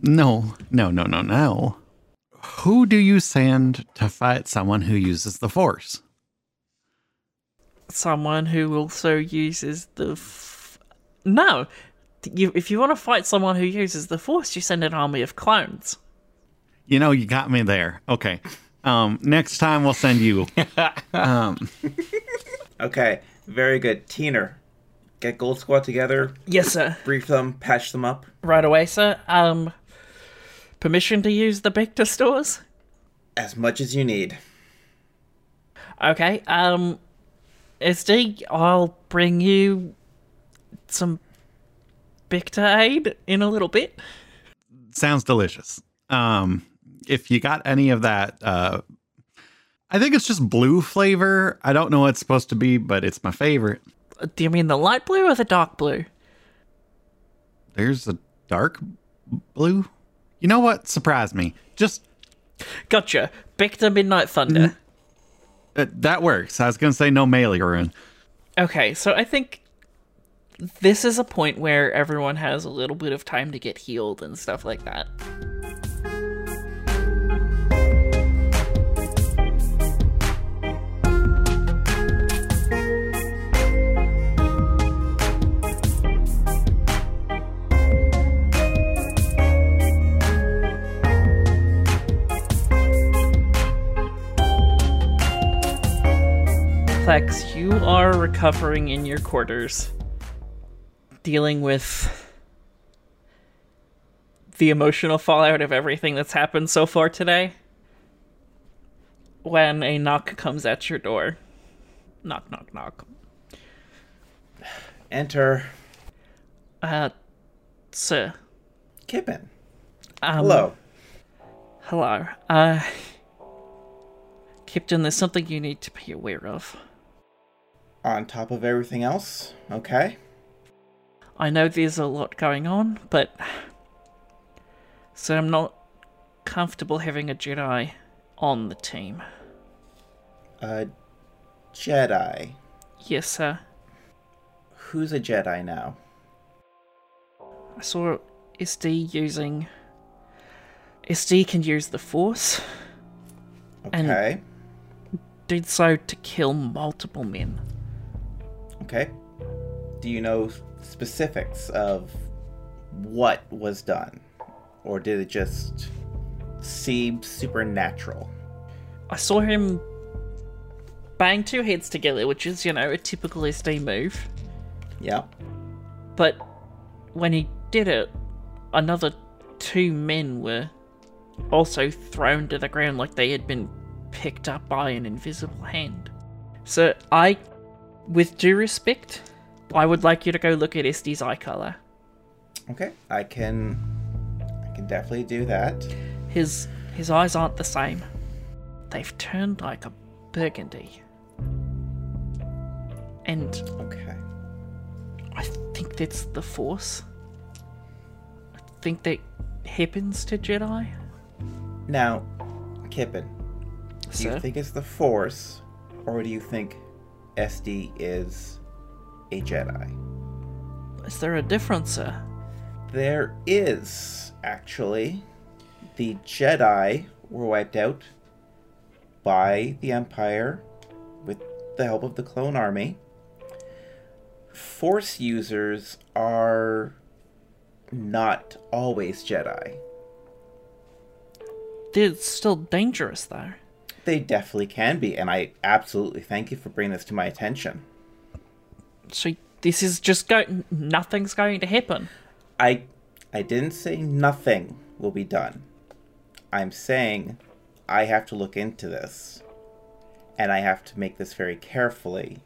No, no, no, no, no. Who do you send to fight someone who uses the Force? Someone who also uses the. F- no! You, if you want to fight someone who uses the Force, you send an army of clones. You know, you got me there. Okay. Um, next time we'll send you. um, Okay, very good. Teener, get Gold Squad together, Yes, sir. brief them, patch them up. Right away, sir. Um, permission to use the Victor stores? As much as you need. Okay. Um, SD, I'll bring you some Victor aid in a little bit. sounds delicious. Um, if you got any of that, uh, I think it's just blue flavor. I don't know what it's supposed to be, but it's my favorite. Uh, Do you mean the light blue or the dark blue? There's a dark blue. You know what? Surprise me. Just Gotcha. Victor Midnight Thunder. uh, that works. I was gonna say no melee rune. Okay, so I think this is a point where everyone has a little bit of time to get healed and stuff like that. Plex, you are recovering in your quarters, dealing with the emotional fallout of everything that's happened so far today. When a knock comes at your door. Knock, knock, knock. Enter Uh, sir. Kippen. Um, Hello. Hello. Uh, Kipton, there's something you need to be aware of. On top of everything else, okay. I know there's a lot going on, but so I'm not comfortable having a Jedi on the team. A Jedi. Yes, sir. Who's a Jedi now? I saw SD using. SD can use the Force. And- Okay. Did so to kill multiple men. Okay. Do you know specifics of what was done? Or did it just seem supernatural? I saw him bang two heads together, which is, you know, a typical SD move. Yeah. But when he did it, another two men were also thrown to the ground like they had been picked up by an invisible hand. So I, with due respect, I would like you to go look at SD's eye color. Okay. I can I can definitely do that. His his eyes aren't the same. They've turned like a burgundy. And Okay. I think that's the Force. I think that happens to Jedi. Now, Kippen, Do you think it's the Force, or do you think SD is a Jedi? Is there a difference, sir? There is, actually. The Jedi were wiped out by the Empire with the help of the clone army. Force users are not always Jedi. They're still dangerous, though. They definitely can be, and I absolutely thank you for bringing this to my attention. So this is just going. Nothing's going to happen. I I didn't say nothing will be done. I'm saying I have to look into this. And I have to make this very carefully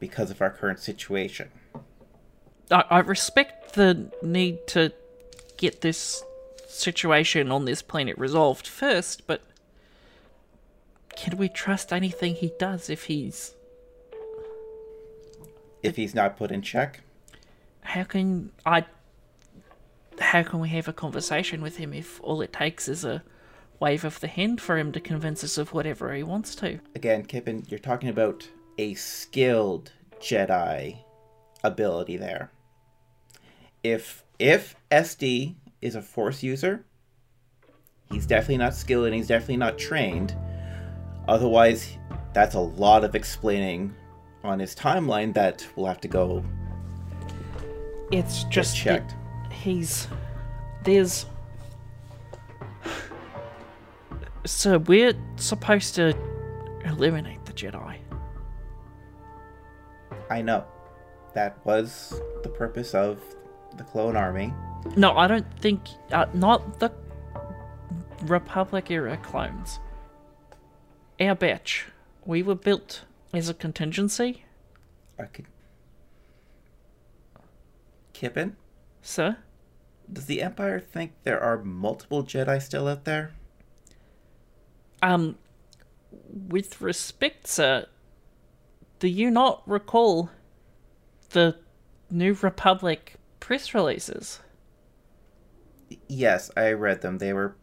because of our current situation. I, I respect the need to get this situation on this planet resolved first, but can we trust anything he does if he's. If he's not put in check, How can I. How can we have a conversation with him if all it takes is a wave of the hand for him to convince us of whatever he wants to? again, Kippen, you're talking about a skilled Jedi ability there. If if SD is a Force user, he's definitely not skilled and he's definitely not trained. Otherwise, that's a lot of explaining on his timeline that we'll have to go It's just. checked. that he's. There's. So we're supposed to eliminate the Jedi. I know. That was the purpose of the clone army. No, I don't think. Uh, not the Republic era clones. Our batch. We were built as a contingency, I could Kippen? sir. Does the Empire think there are multiple Jedi still out there? Um, with respect, sir, do you not recall the New Republic press releases? Yes, I read them. They were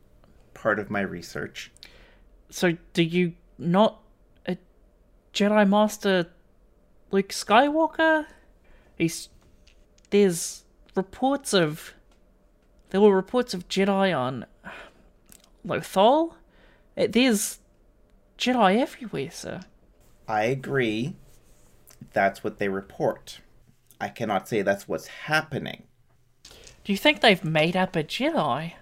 part of my research. So, do you not Jedi Master Luke Skywalker? He's there's reports of there were reports of Jedi on Lothal. Uh, There's Jedi everywhere, sir. I agree. That's what they report. I cannot say that's what's happening. Do you think they've made up a Jedi?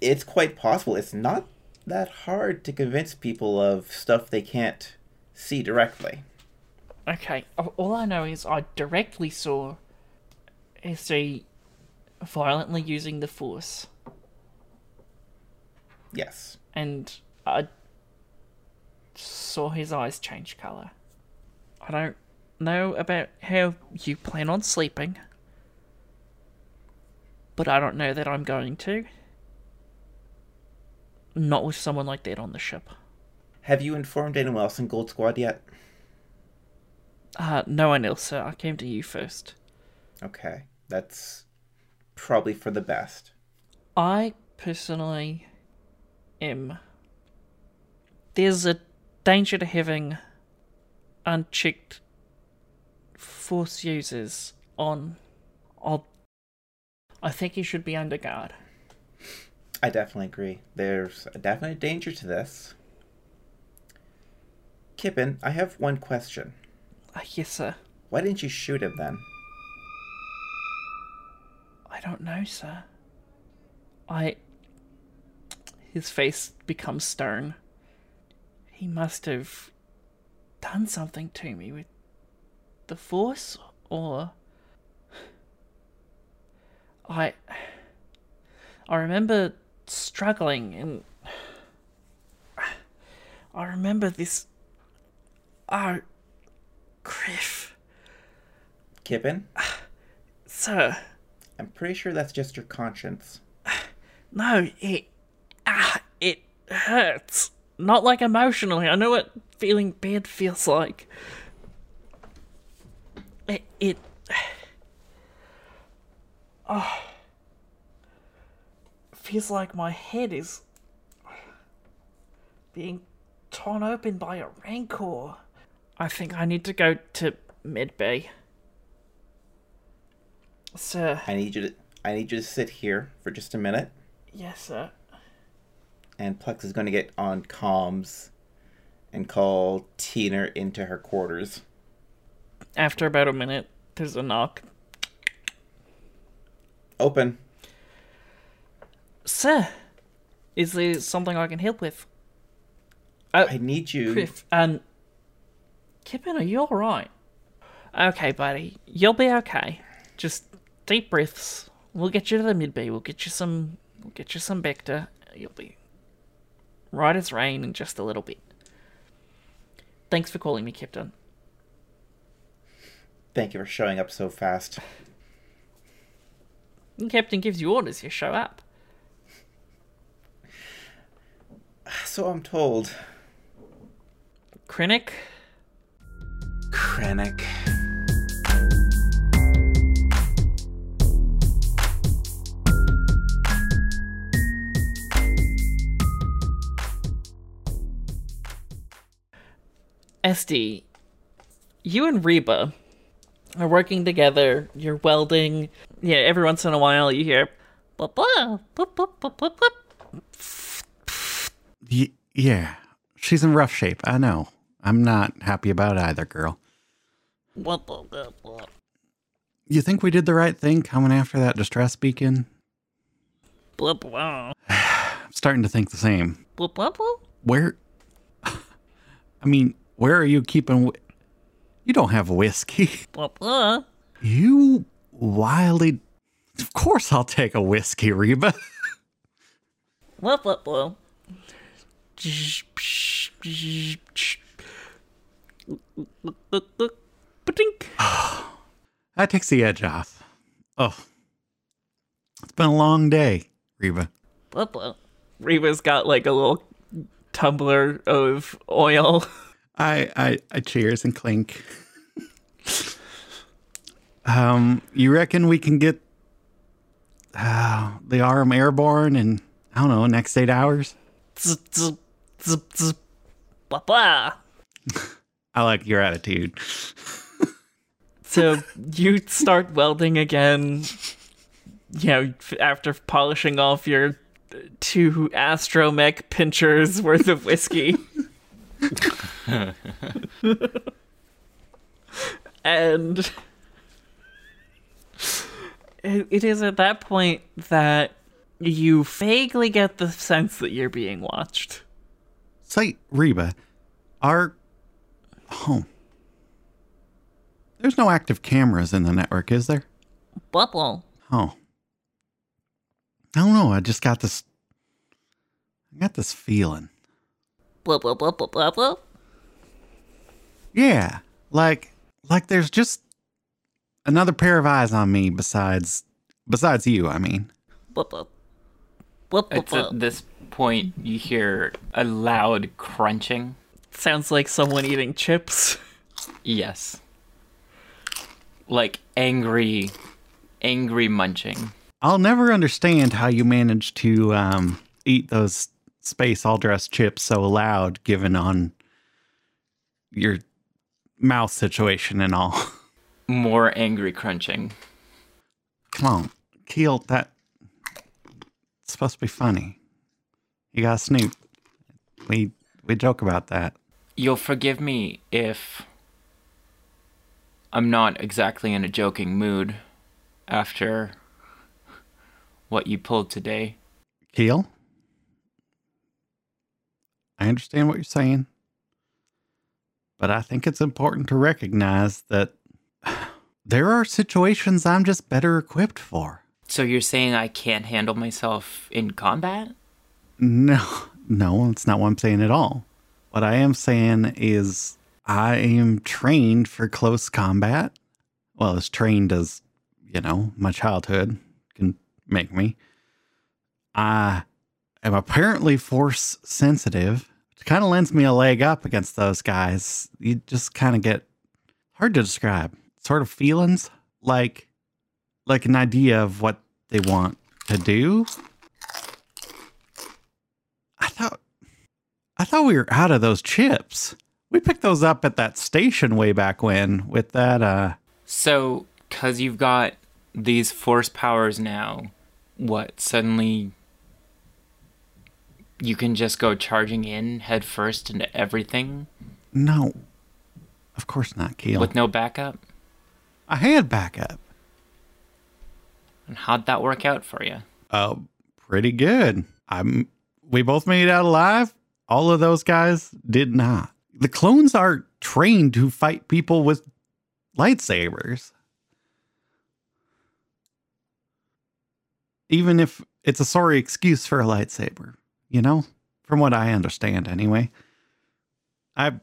It's quite possible. It's not that hard to convince people of stuff they can't see directly. Okay, all I know is I directly saw SD violently using the Force, Yes. and I saw his eyes change color. I don't know about how you plan on sleeping, but I don't know that I'm going to. Not with someone like that on the ship. Have you informed anyone else in Gold Squad yet? Uh, no one else, sir. I came to you first. Okay. That's probably for the best. I personally am. There's a danger to having unchecked force users on. I'll, I think you should be under guard. I definitely agree. There's definitely a danger to this. Kippen, I have one question. Uh, yes, sir. Why didn't you shoot him then? I don't know, sir. I. His face becomes stern. He must have done something to me with the Force, or. I. I remember struggling and. I remember this. Oh. Kriff. Kippen, Sir. I'm pretty sure that's just your conscience. No, it ah, it hurts. Not like emotionally. I know what feeling bad feels like. It it oh, feels like my head is being torn open by a rancor. I think I need to go to mid bay. Sir, I need you to I need you to sit here for just a minute. yes, sir. And Plex is going to get on comms and call Tina into her quarters. After about a minute, there's a knock. Open. Sir, is there something I can help with? Uh, I need you. Kriff, um, Kippen, are you alright? Okay, buddy, you'll be okay. Just deep breaths. We'll get you to the mid B. We'll get you some. We'll get you some Vector. You'll be right as rain in just a little bit. Thanks for calling me, Captain. Thank you for showing up so fast. When Captain gives you orders, you show up. So I'm told. Krennic, Krennic. SD, you and Reba are working together. You're welding. Yeah, every once in a while you hear. "Blah, blah, blah, blah, blah, blah, blah." Y- yeah, she's in rough shape. I know. I'm not happy about either, girl. You think we did the right thing coming after that distress beacon? Blah, blah. I'm starting to think the same. Blah, blah, blah. Where? I mean, where are you keeping? You don't have whiskey. Blah, blah. You wildly. Of course, I'll take a whiskey, Reba. Blah, blah, blah. Ba-dink. That takes the edge off. Oh, it's been a long day, Reba. Blah, blah. Reba's got like a little tumbler of oil. I I, I cheers and clink. um, you reckon we can get uh, the Aurum airborne in I don't know next eight hours? I like your attitude. So you start welding again, you know, after polishing off your two astromech pinchers worth of whiskey. and it, is at that point that you vaguely get the sense that you're being watched. Say, Reba, our home. There's no active cameras in the network, is there? Bubble. Oh. I don't know. I just got this. I got this feeling. Blah, blah, blah, blah, blah, blah. Yeah, like like there's just another pair of eyes on me besides besides you. I mean, Blah, blah. Blah, blah, It's blah. at this point you hear a loud crunching. Sounds like someone eating chips. Yes. Like angry, angry munching. I'll never understand how you manage to um, eat those space all dressed chips so loud, given on your mouth situation and all. More angry crunching. Come on, Keel. That it's supposed to be funny. You got Snoop. We we joke about that. You'll forgive me if I'm not exactly in a joking mood after what you pulled today. Keel, I understand what you're saying, but I think it's important to recognize that there are situations I'm just better equipped for. So you're saying I can't handle myself in combat? No, no, it's not what I'm saying at all. What I am saying is I am trained for close combat. Well, as trained as, you know, my childhood can make me. I am apparently force sensitive, which kind of lends me a leg up against those guys. You just kind of get hard to describe sort of feelings like like an idea of what they want to do I thought I thought we were out of those chips. We picked those up at that station way back when with that uh So, because you've got these force powers now, what, suddenly you can just go charging in head first into everything no. Of course not, Keel. with no backup? I had backup. And how'd that work out for you? Uh pretty good. I'm we both made it out alive. All of those guys did not. The clones are trained to fight people with lightsabers. Even if it's a sorry excuse for a lightsaber, you know? From what I understand anyway. I've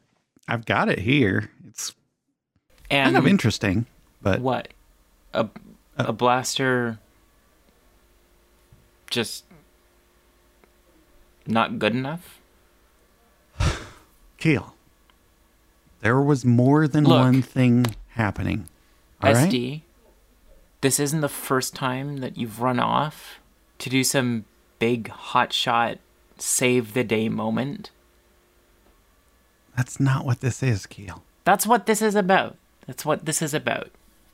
I've got it here. It's And kind of interesting, but what? A, uh, a blaster just not good enough? Keel. There was more than Look. one thing happening. All right? SD, this isn't the first time that you've run off to do some big hotshot save the day moment. That's not what this is, Keel. That's what this is about. That's what this is about.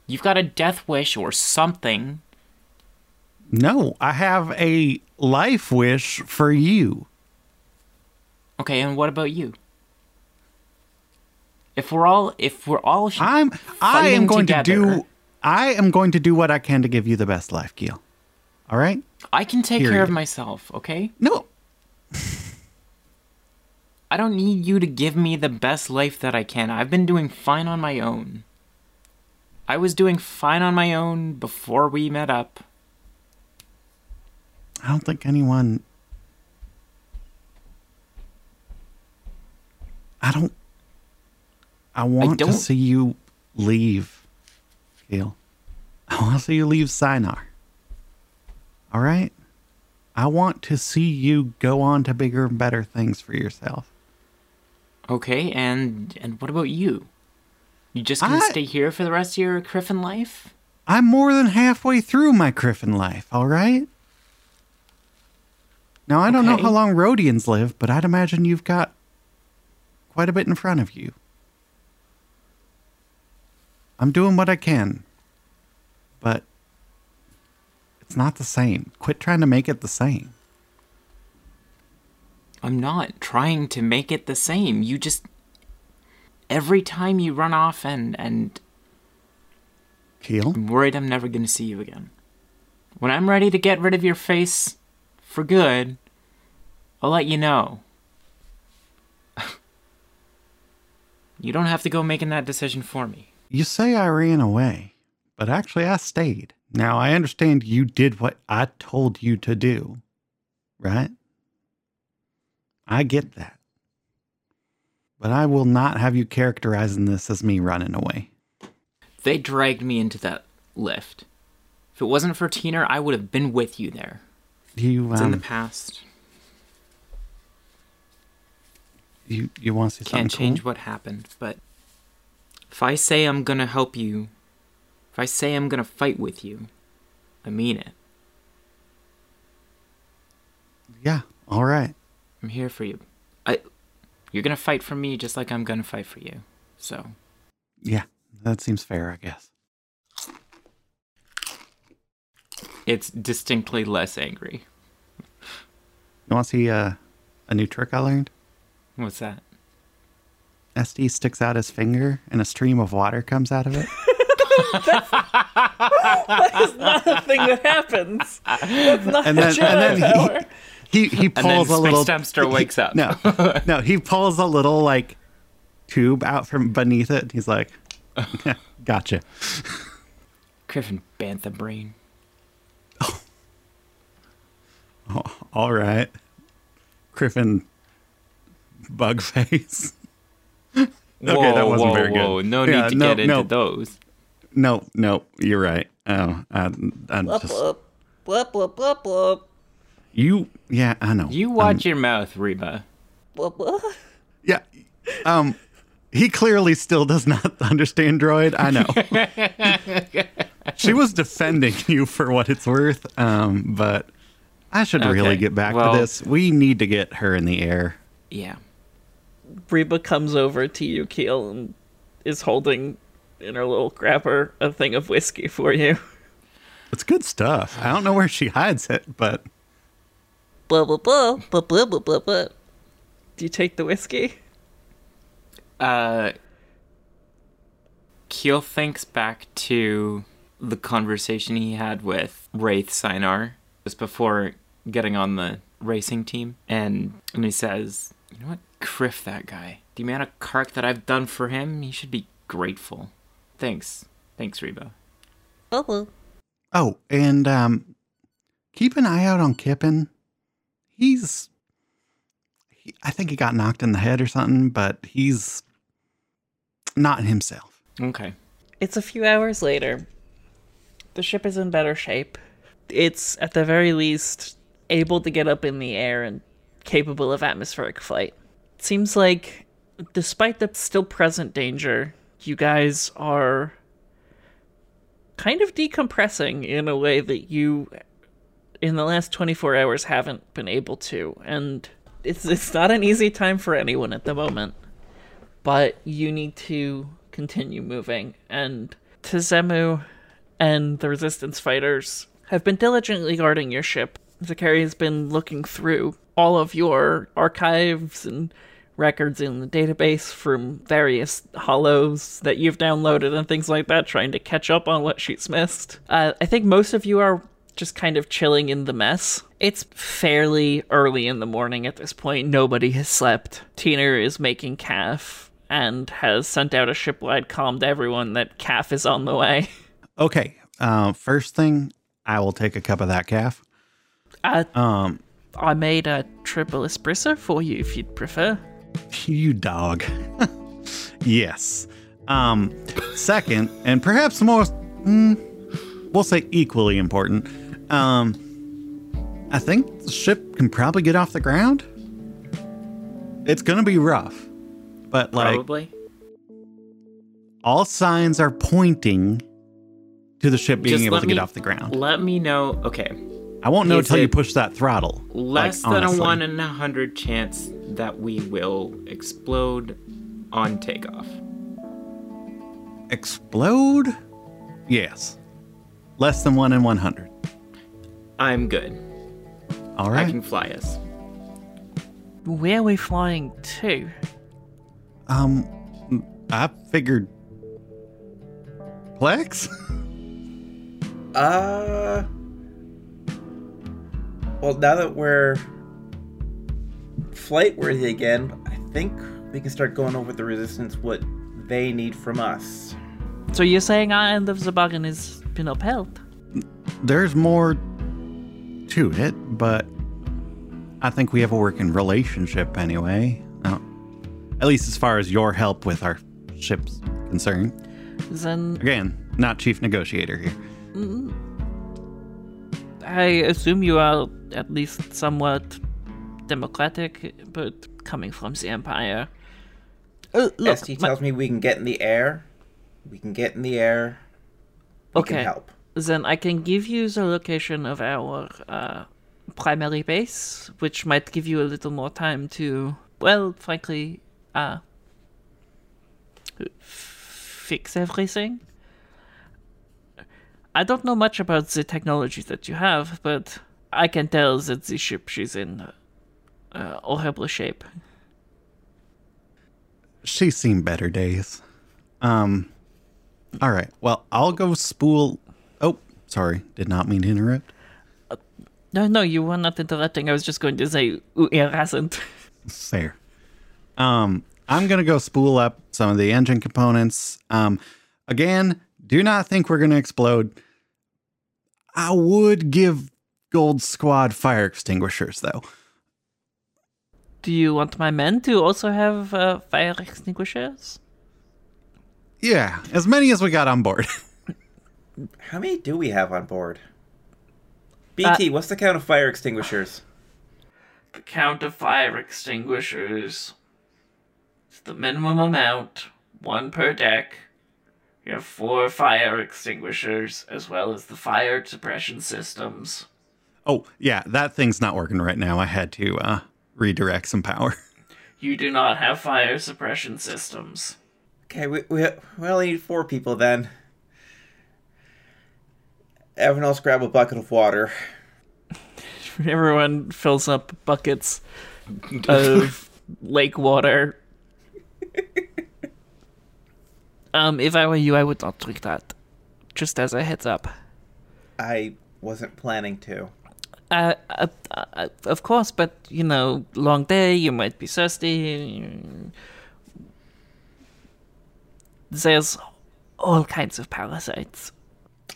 You've got a death wish or something. No, I have a life wish for you. Okay, and what about you? If we're all if we're all I'm I am going to do I am going to do what I can to give you the best life, Keel. All right? I can take care of myself, okay? No. I don't need you to give me the best life that I can. I've been doing fine on my own. I was doing fine on my own before we met up. I don't think anyone I don't I want to see you leave, Keel. I want to see you leave Sienar. All right? I want to see you go on to bigger and better things for yourself. Okay, and and what about you? You just gonna I- stay here for the rest of your Griffin life? I'm more than halfway through my Griffin life, all right? Now, I don't know how long Rhodians live, but I'd imagine you've got quite a bit in front of you. I'm doing what I can, but it's not the same. Quit trying to make it the same. I'm not trying to make it the same. You just every time you run off and and Keel? I'm worried I'm never gonna see you again. When I'm ready to get rid of your face for good, I'll let you know. you don't have to go making that decision for me. You say I ran away, but actually I stayed. Now, I understand you did what I told you to do, right? I get that. But I will not have you characterizing this as me running away. They dragged me into that lift. If it wasn't for Tina, I would have been with you there. You, It's in the um, past. you, you want to see something Can't change cool? what happened, but if I say I'm gonna help you, if I say I'm gonna fight with you, I mean it. Yeah, all right. I'm here for you. I you're gonna fight for me just like I'm gonna fight for you. So Yeah, that seems fair, I guess. it's distinctly less angry. You want to see uh, a new trick I learned? What's that? SD sticks out his finger and a stream of water comes out of it. That's not a thing that happens. That's not and a then, Jedi and then power. he, he, he And then pulls a little Dumpster wakes up. No, no, he pulls a little like tube out from beneath it. He's like, yeah, "Gotcha." Griffin Bantha brain. Oh, All right, Griffin, bug face. okay, that wasn't whoa, very whoa. good. No Yeah, need to no, get into no, those. No, no, you're right. Oh, I, I'm Blup, just blup. Blup, blup, blup, blup. you. Yeah, I know. You Um, watch your mouth, Reba. Blup, blup. Yeah. Um he clearly still does not understand droid. I know. she was defending you for what it's worth. Um, but I should really get back well- to this. We need to get her in the air. Yeah. Reba comes over to you, Keel, and is holding in her little grabber a thing of whiskey for you. It's good stuff. I don't know where she hides it, but Blah blah blah blah blah blah blah blah. Do you take the whiskey? Uh, Keel thinks back to the conversation he had with Wraith Sienar just before getting on the racing team, and and he says, "You know what? Kriff that guy. The amount of cark that I've done for him, he should be grateful. Thanks, thanks, Reba. Blah blah. oh, and um, keep an eye out on Kippen. He's, he, I think he got knocked in the head or something, but he's not himself. Okay. It's a few hours later. The ship is in better shape. It's, at the very least, able to get up in the air and capable of atmospheric flight. Seems like, despite the still present danger, you guys are kind of decompressing in a way that you, in the last 24 hours, haven't been able to. And it's, it's not an easy time for anyone at the moment but you need to continue moving. And Tizemu and the resistance fighters have been diligently guarding your ship. Zakari has been looking through all of your archives and records in the database from various holos that you've downloaded and things like that, trying to catch up on what she's missed. Uh, I think most of you are just kind of chilling in the mess. It's fairly early in the morning at this point. Nobody has slept. Tina is making caf and has sent out a shipwide comm to everyone that caf is on the way. Okay. Uh, first thing, I will take a cup of that caf. I, Um, I made a triple espresso for you if you'd prefer. You dog. yes. Um, second, and perhaps most, mm, we'll say equally important. Um, I think the ship can probably get off the ground. It's gonna be rough, but like Probably. all signs are pointing to the ship being Just able to get me- off the ground. Let me know. Okay. I won't know until you push that throttle. Less like, than honestly. a one in a hundred chance that we will explode on takeoff. Explode? Yes. Less than one in 100. I'm good. All I can fly us. Where are we flying to? Um, I figured. Plex? Uh. Well, now that we're flight worthy again, I think we can start going over the resistance what they need from us. So you're saying our end of the bargain has been upheld? There's more to it, but I think we have a working relationship anyway. Uh, at least as far as your help with our ship's concerned. Then Again, not chief negotiator here. I assume you are at least somewhat democratic, but coming from the Empire. Uh, look, SD my- tells me we can get in the air. We can get in the air. We Okay. can help. then I can give you the location of our uh, primary base, which might give you a little more time to, well, frankly, uh, fix everything. I don't know much about the technology that you have, but I can tell that the ship she's in uh, horrible shape. She's seen better days. Um, all right. Well, I'll go spool. Oh, sorry. Did not mean to interrupt. No, no, you were not interrupting. I was just going to say, "Ooh, er hasn't." Fair. Um, I'm gonna go spool up some of the engine components. Um, again, do not think we're gonna explode. I would give Gold Squad fire extinguishers though. Do you want my men to also have uh, fire extinguishers? Yeah, as many as we got on board. How many do we have on board? BT, what's the count of fire extinguishers? The count of fire extinguishers is the minimum amount, one per deck. You have four fire extinguishers, as well as the fire suppression systems. oh yeah, that thing's not working right now. I had to uh, redirect some power. You do not have fire suppression systems. Okay, we, we, we only need four people then. Everyone else grab a bucket of water. Everyone fills up buckets of lake water. Um, if I were you, I would not drink that. Just as a heads up. I wasn't planning to. Uh, uh, uh, of course, but you know, long day, you might be thirsty. There's all kinds of parasites.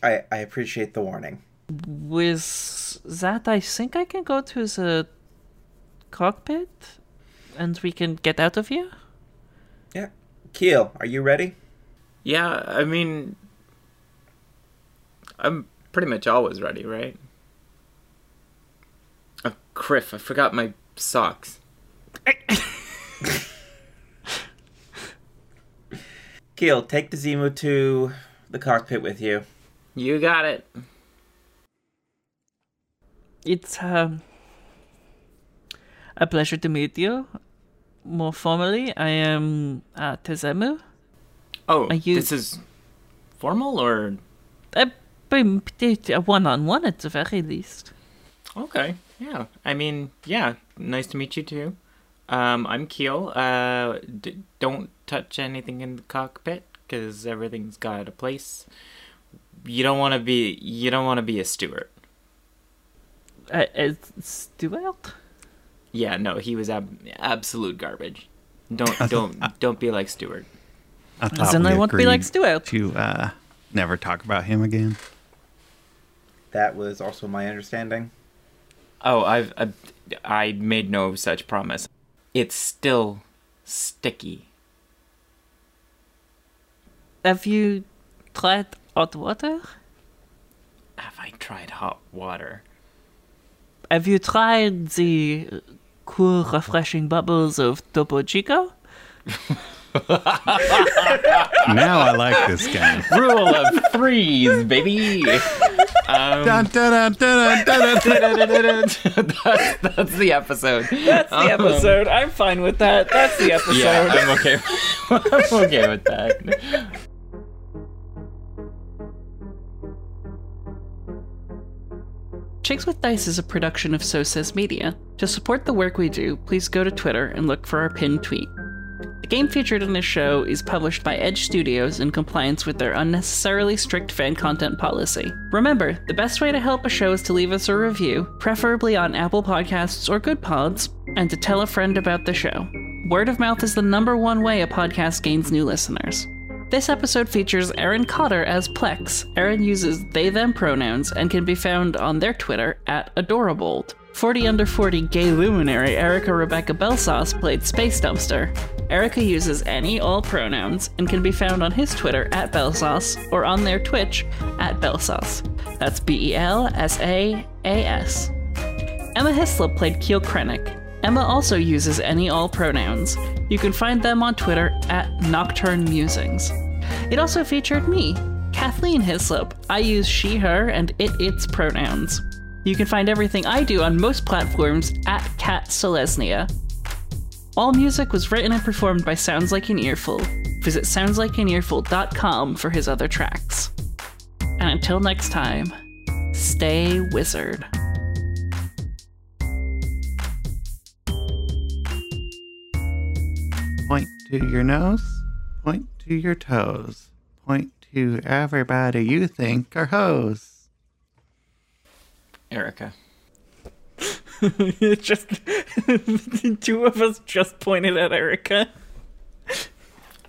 I, I appreciate the warning. With that, I think I can go to the cockpit and we can get out of here. Yeah. Keel, are you ready? Yeah, I mean, I'm pretty much always ready, right? Oh, Kriff, I forgot my socks. Keel, take the Zemu to the cockpit with you. You got it. It's um, a pleasure to meet you. More formally, I am uh, Tezemu. Oh, Are you- this is formal or A, a one-on-one at the very least. okay? Yeah, I mean, yeah. Nice to meet you too. Um, I'm Keel. Uh, d- don't touch anything in the cockpit because everything's got a place. You don't want to be. You don't want to be a steward. Uh, uh, Stuart? Yeah, no, he was ab- absolute garbage. Don't don't don't be like Stewart. I thought Then we I won't be like agreed Stuart. To uh, never talk about him again. That was also my understanding. Oh, I've, i I made no such promise. It's still sticky. Have you tried hot water? Have I tried hot water? Have you tried the cool, refreshing bubbles of Topo Chico? Now I like this game. Rule of threes, baby. Um, Dun, dun, dun, that's, that's the episode. That's the episode. I'm fine with that. That's the episode. Yeah, I'm okay. I'm okay with that. Chicks with Dice is a production of So Says Media. To support the work we do, please go to Twitter and look for our pinned tweet. Game featured in this show is published by Edge Studios in compliance with their unnecessarily strict fan content policy. Remember, the best way to help a show is to leave us a review, preferably on Apple Podcasts or Goodpods, and to tell a friend about the show. Word of mouth is the number one way a podcast gains new listeners. This episode features Aaron Cotter as Plex. Aaron uses they them pronouns and can be found on their Twitter at Adorabold. 40 under 40 gay luminary Erica Rebecca Belsaas played Space Dumpster. Erica uses any all pronouns and can be found on his Twitter at Belsaas or on their Twitch at Belsaas. That's B E L S A A S. Emma Hislop played Keel Krennic. Emma also uses any all pronouns. You can find them on Twitter at Nocturne Musings. It also featured me, Kathleen Hislop. I use she, her, and it, its pronouns. You can find everything I do on most platforms at Kat Selesnia. All music was written and performed by Sounds Like an Earful. Visit soundslikeanearful.com for his other tracks. And until next time, stay wizard. Point to your nose. Point to your toes. Point to everybody you think are hoes. Erica. It's just the two of us just pointed at Erica.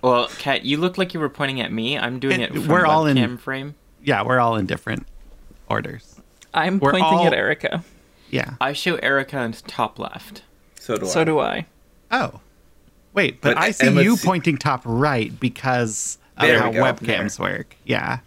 Well, Kat, you look like you were pointing at me. I'm doing It- it. From we're all in- webcam frame. Yeah, we're all in different orders. I'm We're pointing all- at Erica. Yeah. I show Erica on top left. So do So I. So do I. Oh. Wait, but, But I see Emma's- you pointing top right because of There how we go. webcams work. Yeah.